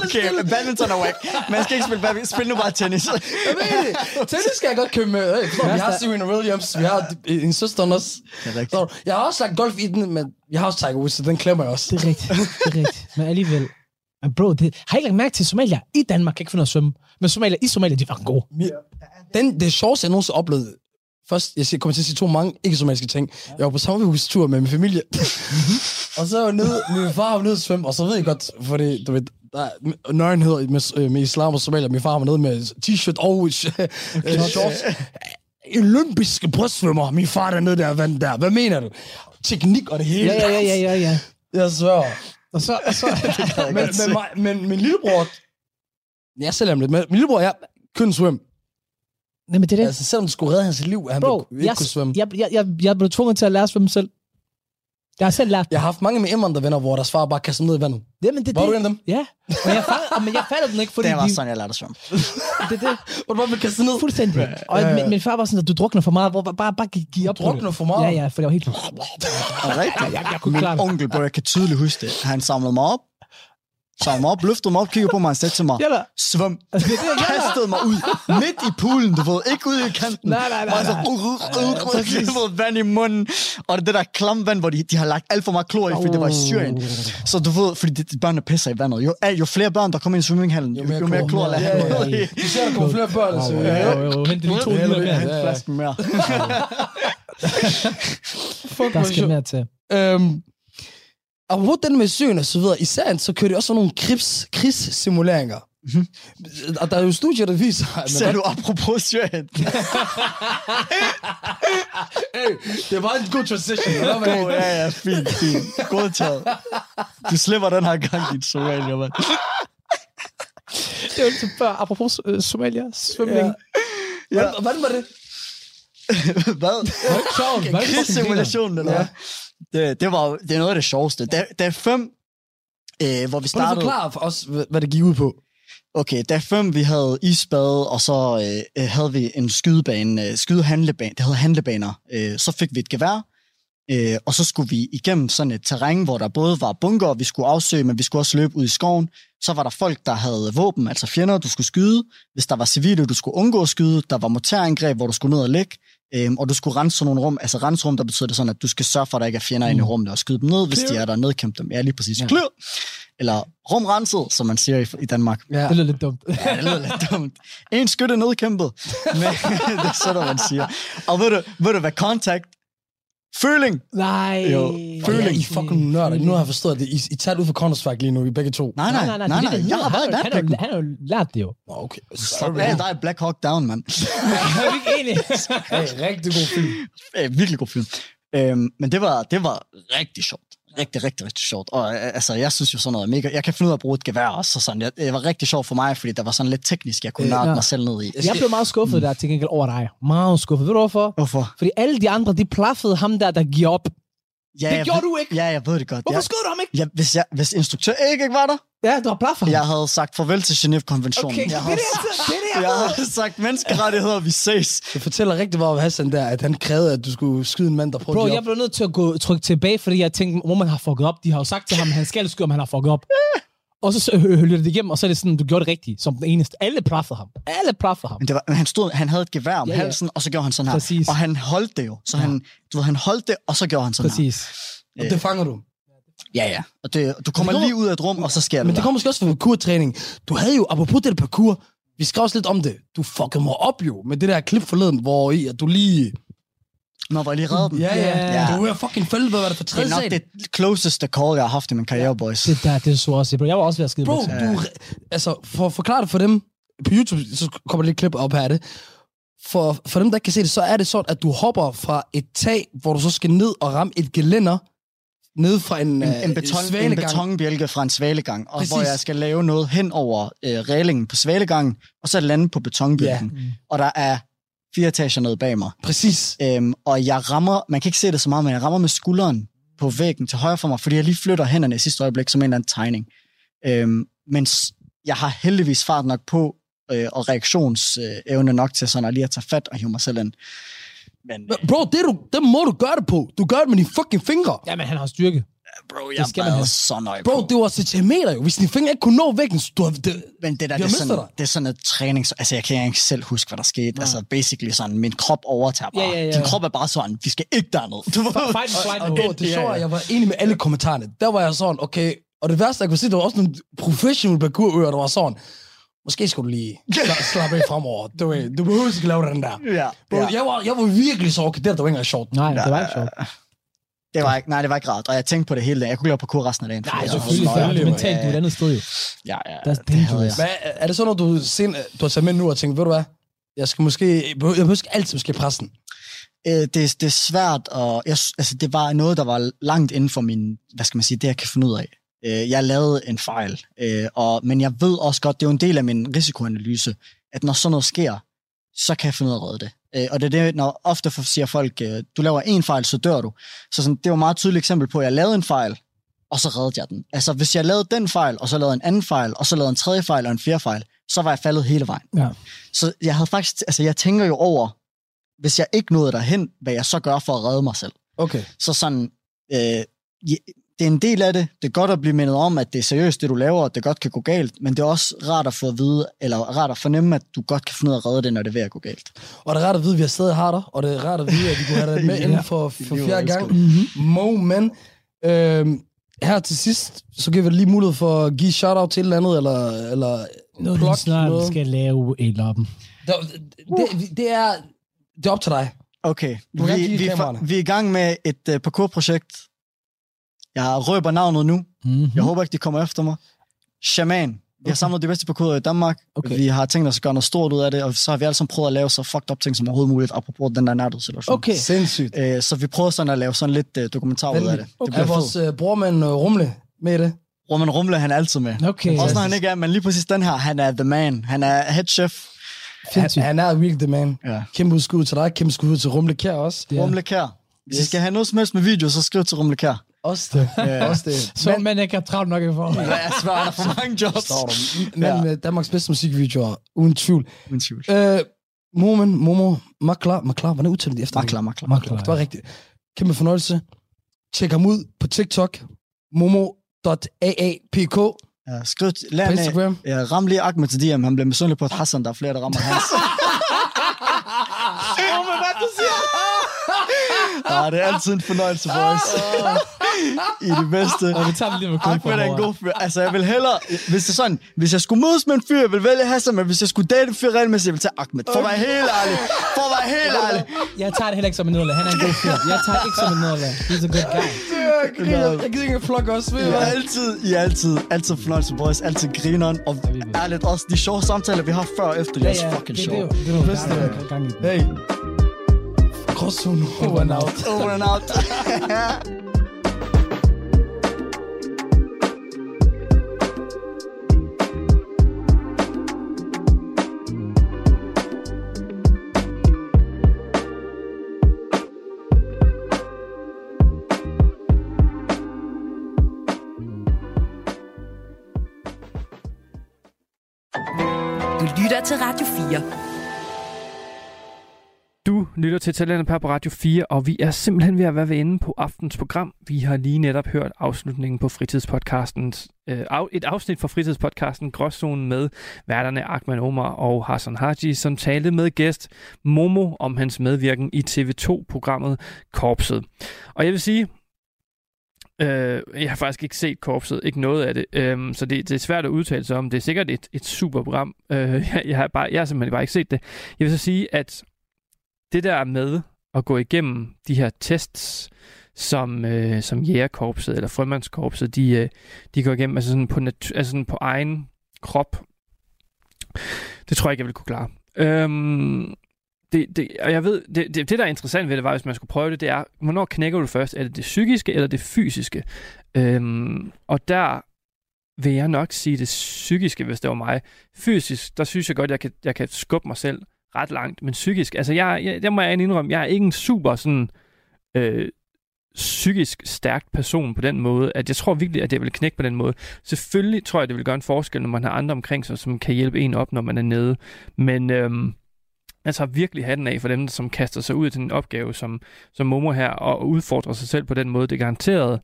[SPEAKER 7] Okay, badminton er whack. Man skal ikke spille badminton. Spil nu bare tennis.
[SPEAKER 1] Jeg ved det. Tennis skal jeg godt købe med. Hey, forstår, vi har Serena Williams, vi har en søster også.
[SPEAKER 7] Er?
[SPEAKER 1] Jeg har også lagt golf i den, men jeg har også Tiger Woods, så den klemmer jeg også.
[SPEAKER 6] Det er rigtigt. Det er rigtigt. Men alligevel. Men bro, det, har I ikke lagt mærke til, Somalia i Danmark kan ikke finde at svømme? Men Somalia i Somalia, de er fucking gode.
[SPEAKER 1] Den, det sjoveste, jeg nogensinde oplevede, først, jeg kommer til at sige to mange ikke-somaliske ting. Jeg var på sommerhustur med min familie, og så var nede, min far var nede at svømme, og så ved jeg godt, fordi, du ved, der er nøgenhed med, øh, med islam og Somalia. Min far var nede med t-shirt og øh, shorts. Olympiske brystsvømmer. Min far dernede der vandt der. Hvad mener du? Teknik og det hele.
[SPEAKER 6] Ja, ja, ja, ja, ja. ja.
[SPEAKER 1] Jeg svær.
[SPEAKER 6] Og så, og så,
[SPEAKER 1] Men, men, mig- men, min lillebror... Jeg selv lidt, men min lillebror, jeg kunne svømme.
[SPEAKER 6] Nej, men det er det.
[SPEAKER 1] Altså, selvom det skulle redde hans liv, at han
[SPEAKER 6] Bro,
[SPEAKER 1] ikke
[SPEAKER 6] jeg,
[SPEAKER 1] kunne svømme.
[SPEAKER 6] jeg, jeg, jeg, jeg blev tvunget til at lære at svømme selv. Jeg har selv lært det.
[SPEAKER 1] Jeg har haft mange med indvandrervenner, hvor deres far bare kaster ned i vandet.
[SPEAKER 6] Jamen, det,
[SPEAKER 1] Var
[SPEAKER 6] det.
[SPEAKER 1] du en af dem?
[SPEAKER 6] Ja, men jeg, fang, men jeg fattede den ikke, fordi
[SPEAKER 7] Det var
[SPEAKER 6] de,
[SPEAKER 7] sådan, jeg lærte at svømme.
[SPEAKER 6] det, er det.
[SPEAKER 1] Hvor du bare blev kastet ned?
[SPEAKER 6] Fuldstændig. Og min, min far var sådan, at du drukner for meget. Hvor, bare, bare gi- giv op
[SPEAKER 1] drukner for meget?
[SPEAKER 6] Ja, ja, for jeg var helt...
[SPEAKER 7] Rigtigt?
[SPEAKER 6] Jeg, jeg kunne ikke klare
[SPEAKER 7] Min
[SPEAKER 6] det.
[SPEAKER 7] onkel, bro, jeg kan tydeligt huske det. Han samlede mig op, samlede mig op, løftede mig op, kiggede på mig og sagde til mig,
[SPEAKER 6] Ja, da.
[SPEAKER 7] svøm.
[SPEAKER 6] Altså, det er.
[SPEAKER 7] Kastede mig ud, midt i poolen, du ved, ikke ude i kanten.
[SPEAKER 6] Nej, nej, nej,
[SPEAKER 7] Bare så, uh, uh, uh, uh, vand i munden. Og det, der klam vand, hvor de, de har lagt alt for meget klor i, fordi det var i Syrien. Så du ved, fordi de, de børnene pisser i vandet. Jo, jo flere børn, der kommer ind i svømmehallen, jo, jo mere klor lader han.
[SPEAKER 1] ja, ja. Du ser, der kommer flere børn. Så,
[SPEAKER 6] Jo,
[SPEAKER 1] ja.
[SPEAKER 6] jo, jo. Hent lige to mere.
[SPEAKER 1] ja.
[SPEAKER 7] flasken mere.
[SPEAKER 1] Fuck,
[SPEAKER 6] Der skal mere til.
[SPEAKER 1] Øhm, apropos den med søen og så videre, især så kører de også sådan nogle krigs, krigssimuleringer.
[SPEAKER 7] Mhm.
[SPEAKER 1] Og der er jo studier, der viser, at man
[SPEAKER 7] Ser du apropos Syrien?
[SPEAKER 1] hey, det var en god transition. hvad?
[SPEAKER 7] God, ja, ja, fint, fint. Godtaget. Du slipper den her gang, dit somalier, mand.
[SPEAKER 6] Det var lidt før, apropos øh, Somalia, svømning.
[SPEAKER 1] Ja. Hvordan, hvordan var det?
[SPEAKER 7] Hvad?
[SPEAKER 6] Fucking
[SPEAKER 7] Krigssimulationen, eller hvad? Det, det, var, det er noget af det sjoveste. Der, der er fem, øh, hvor vi
[SPEAKER 1] Prøv
[SPEAKER 7] startede...
[SPEAKER 1] forklare for os, hvad det gik ud på.
[SPEAKER 7] Okay, der er fem, vi havde isbade, og så øh, øh, havde vi en skydebane, øh, skydehandlebane, det hedder handlebaner. Øh, så fik vi et gevær, øh, og så skulle vi igennem sådan et terræn, hvor der både var bunker, vi skulle afsøge, men vi skulle også løbe ud i skoven. Så var der folk, der havde våben, altså fjender, du skulle skyde. Hvis der var civile, du skulle undgå at skyde. Der var morterangreb, hvor du skulle ned og ligge. Øhm, og du skulle rense sådan nogle rum. Altså renserum, der betyder det sådan, at du skal sørge for, at der ikke er fjender mm. inde i rummene og skyde dem ned, hvis de er der, nedkæmpe dem. Ja, lige præcis. Ja. Clear. Eller rumrenset, som man siger i, i Danmark.
[SPEAKER 1] Ja.
[SPEAKER 6] Det lyder lidt dumt.
[SPEAKER 7] Ja, det lyder lidt dumt. En skytte nedkæmpet. Men det er sådan, man siger. Og ved du, ved du hvad contact? Føling.
[SPEAKER 6] Nej.
[SPEAKER 7] Jo.
[SPEAKER 1] Og ja, I fucking nørder. Nu har jeg forstået det. I, I tager det ud fra Counter-Strike lige nu, I begge to.
[SPEAKER 7] Nej, nej, nej, nej. nej,
[SPEAKER 6] det er det,
[SPEAKER 7] Jeg har været i
[SPEAKER 6] han, har,
[SPEAKER 7] værnepligten.
[SPEAKER 6] han har jo lært det jo.
[SPEAKER 1] Okay.
[SPEAKER 7] Slap af, der er Black Hawk Down, mand.
[SPEAKER 6] Er vi ikke enige?
[SPEAKER 1] Hey, rigtig god film.
[SPEAKER 7] Øh, virkelig god film. Øhm, men det var, det var rigtig sjovt. Rigtig, rigtig, rigtig sjovt. Og øh, altså, jeg synes jo sådan noget mega... Jeg kan finde ud af at bruge et gevær også. Så sådan, det, det var rigtig sjovt for mig, fordi der var sådan lidt teknisk, jeg kunne nørde
[SPEAKER 6] Ja.
[SPEAKER 7] mig selv ned i.
[SPEAKER 6] Jeg blev meget skuffet der til gengæld over dig. Meget skuffet. Ved du hvorfor?
[SPEAKER 7] Hvorfor?
[SPEAKER 6] Fordi alle de andre, de plaffede ham der, der giver op.
[SPEAKER 7] Ja,
[SPEAKER 6] Det
[SPEAKER 7] jeg
[SPEAKER 6] gjorde
[SPEAKER 7] ved-
[SPEAKER 6] du ikke.
[SPEAKER 7] Ja, jeg ved det godt.
[SPEAKER 6] Hvorfor
[SPEAKER 7] Jeg,
[SPEAKER 6] skød du ham ikke?
[SPEAKER 7] ja, hvis, jeg, hvis instruktør ikke, ikke var der,
[SPEAKER 6] Ja, du har plaffet ham.
[SPEAKER 7] jeg havde sagt farvel til Genève-konventionen.
[SPEAKER 6] Okay, det
[SPEAKER 7] jeg
[SPEAKER 6] er
[SPEAKER 7] havde,
[SPEAKER 6] det, jeg- det er det, jeg
[SPEAKER 7] havde sagt menneskerettigheder, vi ses.
[SPEAKER 1] Det fortæller rigtig meget om Hassan der, at han krævede, at du skulle skyde en mand, der prøvede
[SPEAKER 6] Bro, jeg blev nødt til at gå trykke tilbage, fordi jeg tænkte, hvor man har fucket op. De har jo sagt til ham, at han skal skyde, om han har fucket op. Og så hølger det igennem, og så er det sådan, du gjorde det rigtigt, som den eneste. Alle plaffede ham. Alle plaffede ham.
[SPEAKER 7] Men det var, men han, stod, han havde et gevær om
[SPEAKER 6] Ja,
[SPEAKER 7] ja, halsen, og så gjorde han sådan her.
[SPEAKER 6] Præcis.
[SPEAKER 7] Og han holdt det jo. Så
[SPEAKER 6] Ja.
[SPEAKER 7] han, du ved, han holdt det, og så gjorde han sådan
[SPEAKER 6] Præcis.
[SPEAKER 1] Og det fanger du.
[SPEAKER 7] her. Ja, ja. Og det, du kommer
[SPEAKER 1] kommer-
[SPEAKER 7] lige ud af et rum, og så sker det
[SPEAKER 1] Men det
[SPEAKER 7] der.
[SPEAKER 1] kommer måske også fra parkour-træning. Du havde jo, apropos det der parkour, vi skrev også lidt om det. Du fuckede mig op jo, med det der klip forleden, hvor i, at du lige...
[SPEAKER 7] Nå, var jeg lige reddet?
[SPEAKER 1] Ja, ja,
[SPEAKER 6] Ja.
[SPEAKER 1] Du er fucking følge, hvad var det for
[SPEAKER 7] Det er
[SPEAKER 1] tredje
[SPEAKER 7] nok det closeste call, jeg har haft i min karriere, boys.
[SPEAKER 6] Det der, det så også. Bro, jeg var også ved at skide
[SPEAKER 1] Bro, du... Altså, for at forklare det for dem, på YouTube, så kommer der lidt klip op her af det. For, for dem, der ikke kan se det, så er det sådan, at du hopper fra et tag, hvor du så skal ned og ramme et gelænder, ned fra en,
[SPEAKER 7] En,
[SPEAKER 1] øh,
[SPEAKER 7] en, beton, en betonbjælke fra en svalegang, og
[SPEAKER 1] Præcis.
[SPEAKER 7] hvor jeg skal lave noget hen over øh, reglingen på svalegangen, og så lande på betonbjælken.
[SPEAKER 6] Ja.
[SPEAKER 7] Og der er fire etager nede bag mig.
[SPEAKER 1] Præcis.
[SPEAKER 7] Øhm, og jeg rammer, man kan ikke se det så meget, men jeg rammer med skulderen på væggen til højre for mig, fordi jeg lige flytter hænderne i sidste øjeblik som en eller anden tegning. Øhm, men jeg har heldigvis fart nok på, øh, og reaktionsevne nok til sådan at lige at tage fat og hive mig selv ind. Men
[SPEAKER 1] Men Bro, det, du, det må du gøre det på. Du gør det med dine fucking fingre.
[SPEAKER 6] Ja, men han har styrke.
[SPEAKER 7] Bro,
[SPEAKER 6] Det
[SPEAKER 7] jeg
[SPEAKER 6] skal man
[SPEAKER 7] var
[SPEAKER 6] have.
[SPEAKER 7] så nøje
[SPEAKER 1] Bro, det var centimeter jo. Hvis din finger ikke kunne nå væggen, så du havde... Det,
[SPEAKER 7] Men det der, det
[SPEAKER 1] har
[SPEAKER 7] er, sådan,
[SPEAKER 1] dig.
[SPEAKER 7] det er sådan et trænings... Altså, jeg kan ikke selv huske, hvad der skete. Altså, basically sådan, min krop overtager bare.
[SPEAKER 6] Ja, ja, ja.
[SPEAKER 7] Din krop er bare sådan, vi skal ikke derned. Du ved?
[SPEAKER 6] Fight and flight
[SPEAKER 1] og
[SPEAKER 6] mode.
[SPEAKER 1] bro, det sjove er, at jeg var enig med alle kommentarerne. Der var jeg sådan, okay... Og det værste, jeg kunne se, der var også nogle professional parkourører, der var sådan... Måske skulle du lige sla- slappe af fremover. Du, ved, du behøver ikke lave den der.
[SPEAKER 7] Ja,
[SPEAKER 1] Bro,
[SPEAKER 7] ja.
[SPEAKER 1] jeg, var, jeg var virkelig så okay. Det der var ikke engang sjovt.
[SPEAKER 6] Nej, det var ikke sjovt.
[SPEAKER 7] Det var ikke, nej, det var ikke rart. Og jeg tænkte på det hele dagen. Jeg kunne lave parkour resten af dagen.
[SPEAKER 6] Nej,
[SPEAKER 7] fordi jeg var
[SPEAKER 6] selvfølgelig. selvfølgelig. Mentalt, du er et andet sted jo.
[SPEAKER 7] Ja, ja,
[SPEAKER 6] That's
[SPEAKER 7] det havde jeg.
[SPEAKER 1] Hvad, er det sådan noget, du, sen, du har taget med nu og tænkt, ved du hvad? Jeg skal måske... Jeg behøver behøver ikke altid måske pressen.
[SPEAKER 7] Øh, det, det er svært, og jeg, altså, det var noget, der var langt inden for min, hvad skal man sige, det jeg kan finde ud af. Øh, jeg lavede en fejl, øh, og, men jeg ved også godt, det er jo en del af min risikoanalyse, at når sådan noget sker, så kan jeg finde ud af at redde det. Øh, og det er det, når ofte for- siger folk, øh, du laver en fejl, så dør du. Så sådan, det var et meget tydeligt eksempel på, at jeg lavede en fejl, og så reddede jeg den. Altså, hvis jeg lavede den fejl, og så lavede en anden fejl, og så lavede en tredje fejl og en fjerde fejl, så var jeg faldet hele vejen.
[SPEAKER 6] Ja.
[SPEAKER 7] Så jeg havde faktisk, altså jeg tænker jo over, hvis jeg ikke nåede derhen, hvad jeg så gør for at redde mig selv.
[SPEAKER 1] Okay.
[SPEAKER 7] Så sådan, øh, det er en del af det. Det er godt at blive mindet om, at det er seriøst, det du laver, og det godt kan gå galt, men det er også rart at få at vide, eller rart at fornemme, at du godt kan finde ud af at redde det, når det er ved at gå galt.
[SPEAKER 1] Og det er rart at vide, at vi har stadig har dig, og det er rart at vide, at vi kunne have dig med
[SPEAKER 7] Ja.
[SPEAKER 1] inden for, for fjerde gang. Mm-hmm. Mo, men øhm, her til sidst, så giver vi lige mulighed for at give shout-out til et eller andet, eller, eller
[SPEAKER 6] Noget,
[SPEAKER 1] plug
[SPEAKER 6] snart
[SPEAKER 1] noget.
[SPEAKER 6] skal lave eller dem.
[SPEAKER 1] Det, det, det, er, det er op til dig.
[SPEAKER 7] Okay, vi, vi, er vi er i gang med et uh, parkour-projekt. Jeg røber navnet nu.
[SPEAKER 6] Mm-hmm.
[SPEAKER 7] Jeg håber ikke, de kommer efter mig. Shaman. Vi har samlet de bedste parkourer i Danmark.
[SPEAKER 6] Okay.
[SPEAKER 7] Vi har tænkt os at gøre noget stort ud af det, og så har vi alle sammen prøvet at lave så fucked up ting som overhovedet muligt, apropos den der nærdød situation.
[SPEAKER 6] Okay.
[SPEAKER 1] Sindssygt.
[SPEAKER 7] Øh, så vi prøver sådan at lave sådan lidt uh, dokumentar ud af det. Det
[SPEAKER 1] Okay. Er
[SPEAKER 7] bliver
[SPEAKER 1] vores uh, brormand uh, Rumle med i det?
[SPEAKER 7] Roman Rumle, han er altid med.
[SPEAKER 6] Okay.
[SPEAKER 7] Også når han ikke er, men lige præcis den her, han er the man. Han er head chef.
[SPEAKER 1] Han, han er really the man.
[SPEAKER 7] Ja.
[SPEAKER 1] Kæmpe skud til dig, kæmpe skud til Rumle Kjær også.
[SPEAKER 6] Ja.
[SPEAKER 7] Rumle Kær. Hvis I
[SPEAKER 1] Yes.
[SPEAKER 7] skal have noget som helst med video, så skriv til Rumle Kær.
[SPEAKER 1] Også det. også det.
[SPEAKER 6] Så man ikke har travlt nok i forhold.
[SPEAKER 7] Ja, jeg svarer, han har for mange jobs.
[SPEAKER 1] Står du. Men med Danmarks bedste musikvideoer, uden tvivl.
[SPEAKER 7] Uden tvivl.
[SPEAKER 1] Øh, Momen, Momo, Makla, Makla, hvordan udtaler de efter?
[SPEAKER 7] Makla, Makla.
[SPEAKER 1] Makla, det var rigtigt. Kæmpe fornøjelse. Tjek ham ud på TikTok, momo.aapk på
[SPEAKER 7] Ja, skriv lad
[SPEAKER 1] Instagram.
[SPEAKER 7] Ja, ram lige Ahmed til DM. Han bliver misundelig på, at Hassan, der er flere, der rammer hans. Ja, det er altid en fornøjelse, boys. I det bedste.
[SPEAKER 6] Og vi tager det lige med
[SPEAKER 7] Ahmed er en god fyr. Altså, jeg vil hellere... Hvis det er sådan, hvis jeg skulle mødes med en fyr, jeg vil vælge Hassan, men hvis jeg skulle date en fyr regelmæssigt, jeg vil tage Ahmed. For at være helt ærlig. For at være helt ærlig.
[SPEAKER 6] Jeg tager det heller ikke som en nederlag. Han er en god fyr. Jeg tager det ikke som en nederlag. He's a good guy.
[SPEAKER 1] Jeg, jeg gider ikke at flokke os, ved
[SPEAKER 7] er
[SPEAKER 1] hvad?
[SPEAKER 7] altid, I er altid, altid fornøjelse, boys. Altid grineren. Og ærligt, også de sjove samtaler, vi har før og efter, er også fucking
[SPEAKER 6] det, det,
[SPEAKER 7] sjove.
[SPEAKER 6] det, det, det, gang i.
[SPEAKER 1] Hey. Gråzone over and out.
[SPEAKER 7] Over and out.
[SPEAKER 2] Du lytter til Radio 4.
[SPEAKER 3] Du lytter til Talentet på Radio 4, og vi er simpelthen ved at være ved ende på aftens program. Vi har lige netop hørt afslutningen på fritidspodcasten, øh, et afsnit fra fritidspodcasten Gråzonen med værterne Ahmed Omar og Hassan Haji, som talte med gæst Momo om hans medvirken i TV2-programmet Korpset. Og jeg vil sige, Øh, jeg har faktisk ikke set korpset, ikke noget af det, øh, så det, det er svært at udtale sig om. Det er sikkert et, et super program. Øh, jeg, jeg, har bare, jeg har simpelthen bare ikke set det. Jeg vil så sige, at det der med at gå igennem de her tests, som, øh, som jægerkorpset eller frømandskorpset, de, øh, de går igennem altså sådan på, nat- altså sådan på egen krop, det tror jeg ikke, jeg vil kunne klare. Øhm, det, det, og jeg ved, det, det, det, der er interessant ved det, var, hvis man skulle prøve det, det er, hvornår knækker du først? Er det det psykiske eller det fysiske? Øhm, og der vil jeg nok sige det psykiske, hvis det var mig. Fysisk, der synes jeg godt, jeg kan, jeg kan skubbe mig selv ret langt, men psykisk, altså jeg, jeg, der må jeg indrømme, jeg er ikke en super sådan øh, psykisk stærkt person på den måde, at jeg tror virkelig, at det vil knække på den måde. Selvfølgelig tror jeg, det vil gøre en forskel, når man har andre omkring sig, som kan hjælpe en op, når man er nede. Men øhm, altså tager virkelig hatten af for dem, som kaster sig ud til en opgave som, som Momo her, og udfordrer sig selv på den måde. Det er garanteret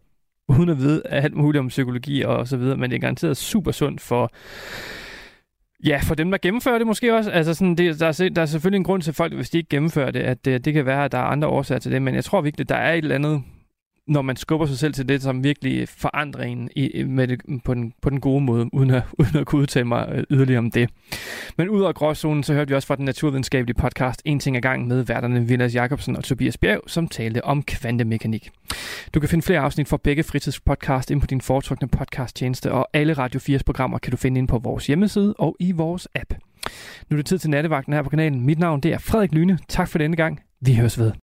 [SPEAKER 3] uden at vide alt muligt om psykologi og så videre, men det er garanteret super sundt for Ja, for dem, der gennemfører det måske også. Altså sådan, det, der, er, der er selvfølgelig en grund til folk, hvis de ikke gennemfører det, at det, det kan være, at der er andre årsager til det, men jeg tror virkelig, der er et eller andet når man skubber sig selv til det, som virkelig forandrer en i, med det, på, den, på den gode måde, uden at, uden at kunne udtale mig øh, yderligere om det. Men ud af gråzonen, så hørte vi også fra den naturvidenskabelige podcast En ting ad gang med værterne Vilas Jacobsen og Tobias Bjerg, som talte om kvantemekanik. Du kan finde flere afsnit fra begge fritidspodcast ind på din foretrukne podcasttjeneste, og alle Radio 4's programmer kan du finde ind på vores hjemmeside og i vores app. Nu er det tid til nattevagten her på kanalen. Mit navn det er Frederik Lyne. Tak for denne gang. Vi høres ved.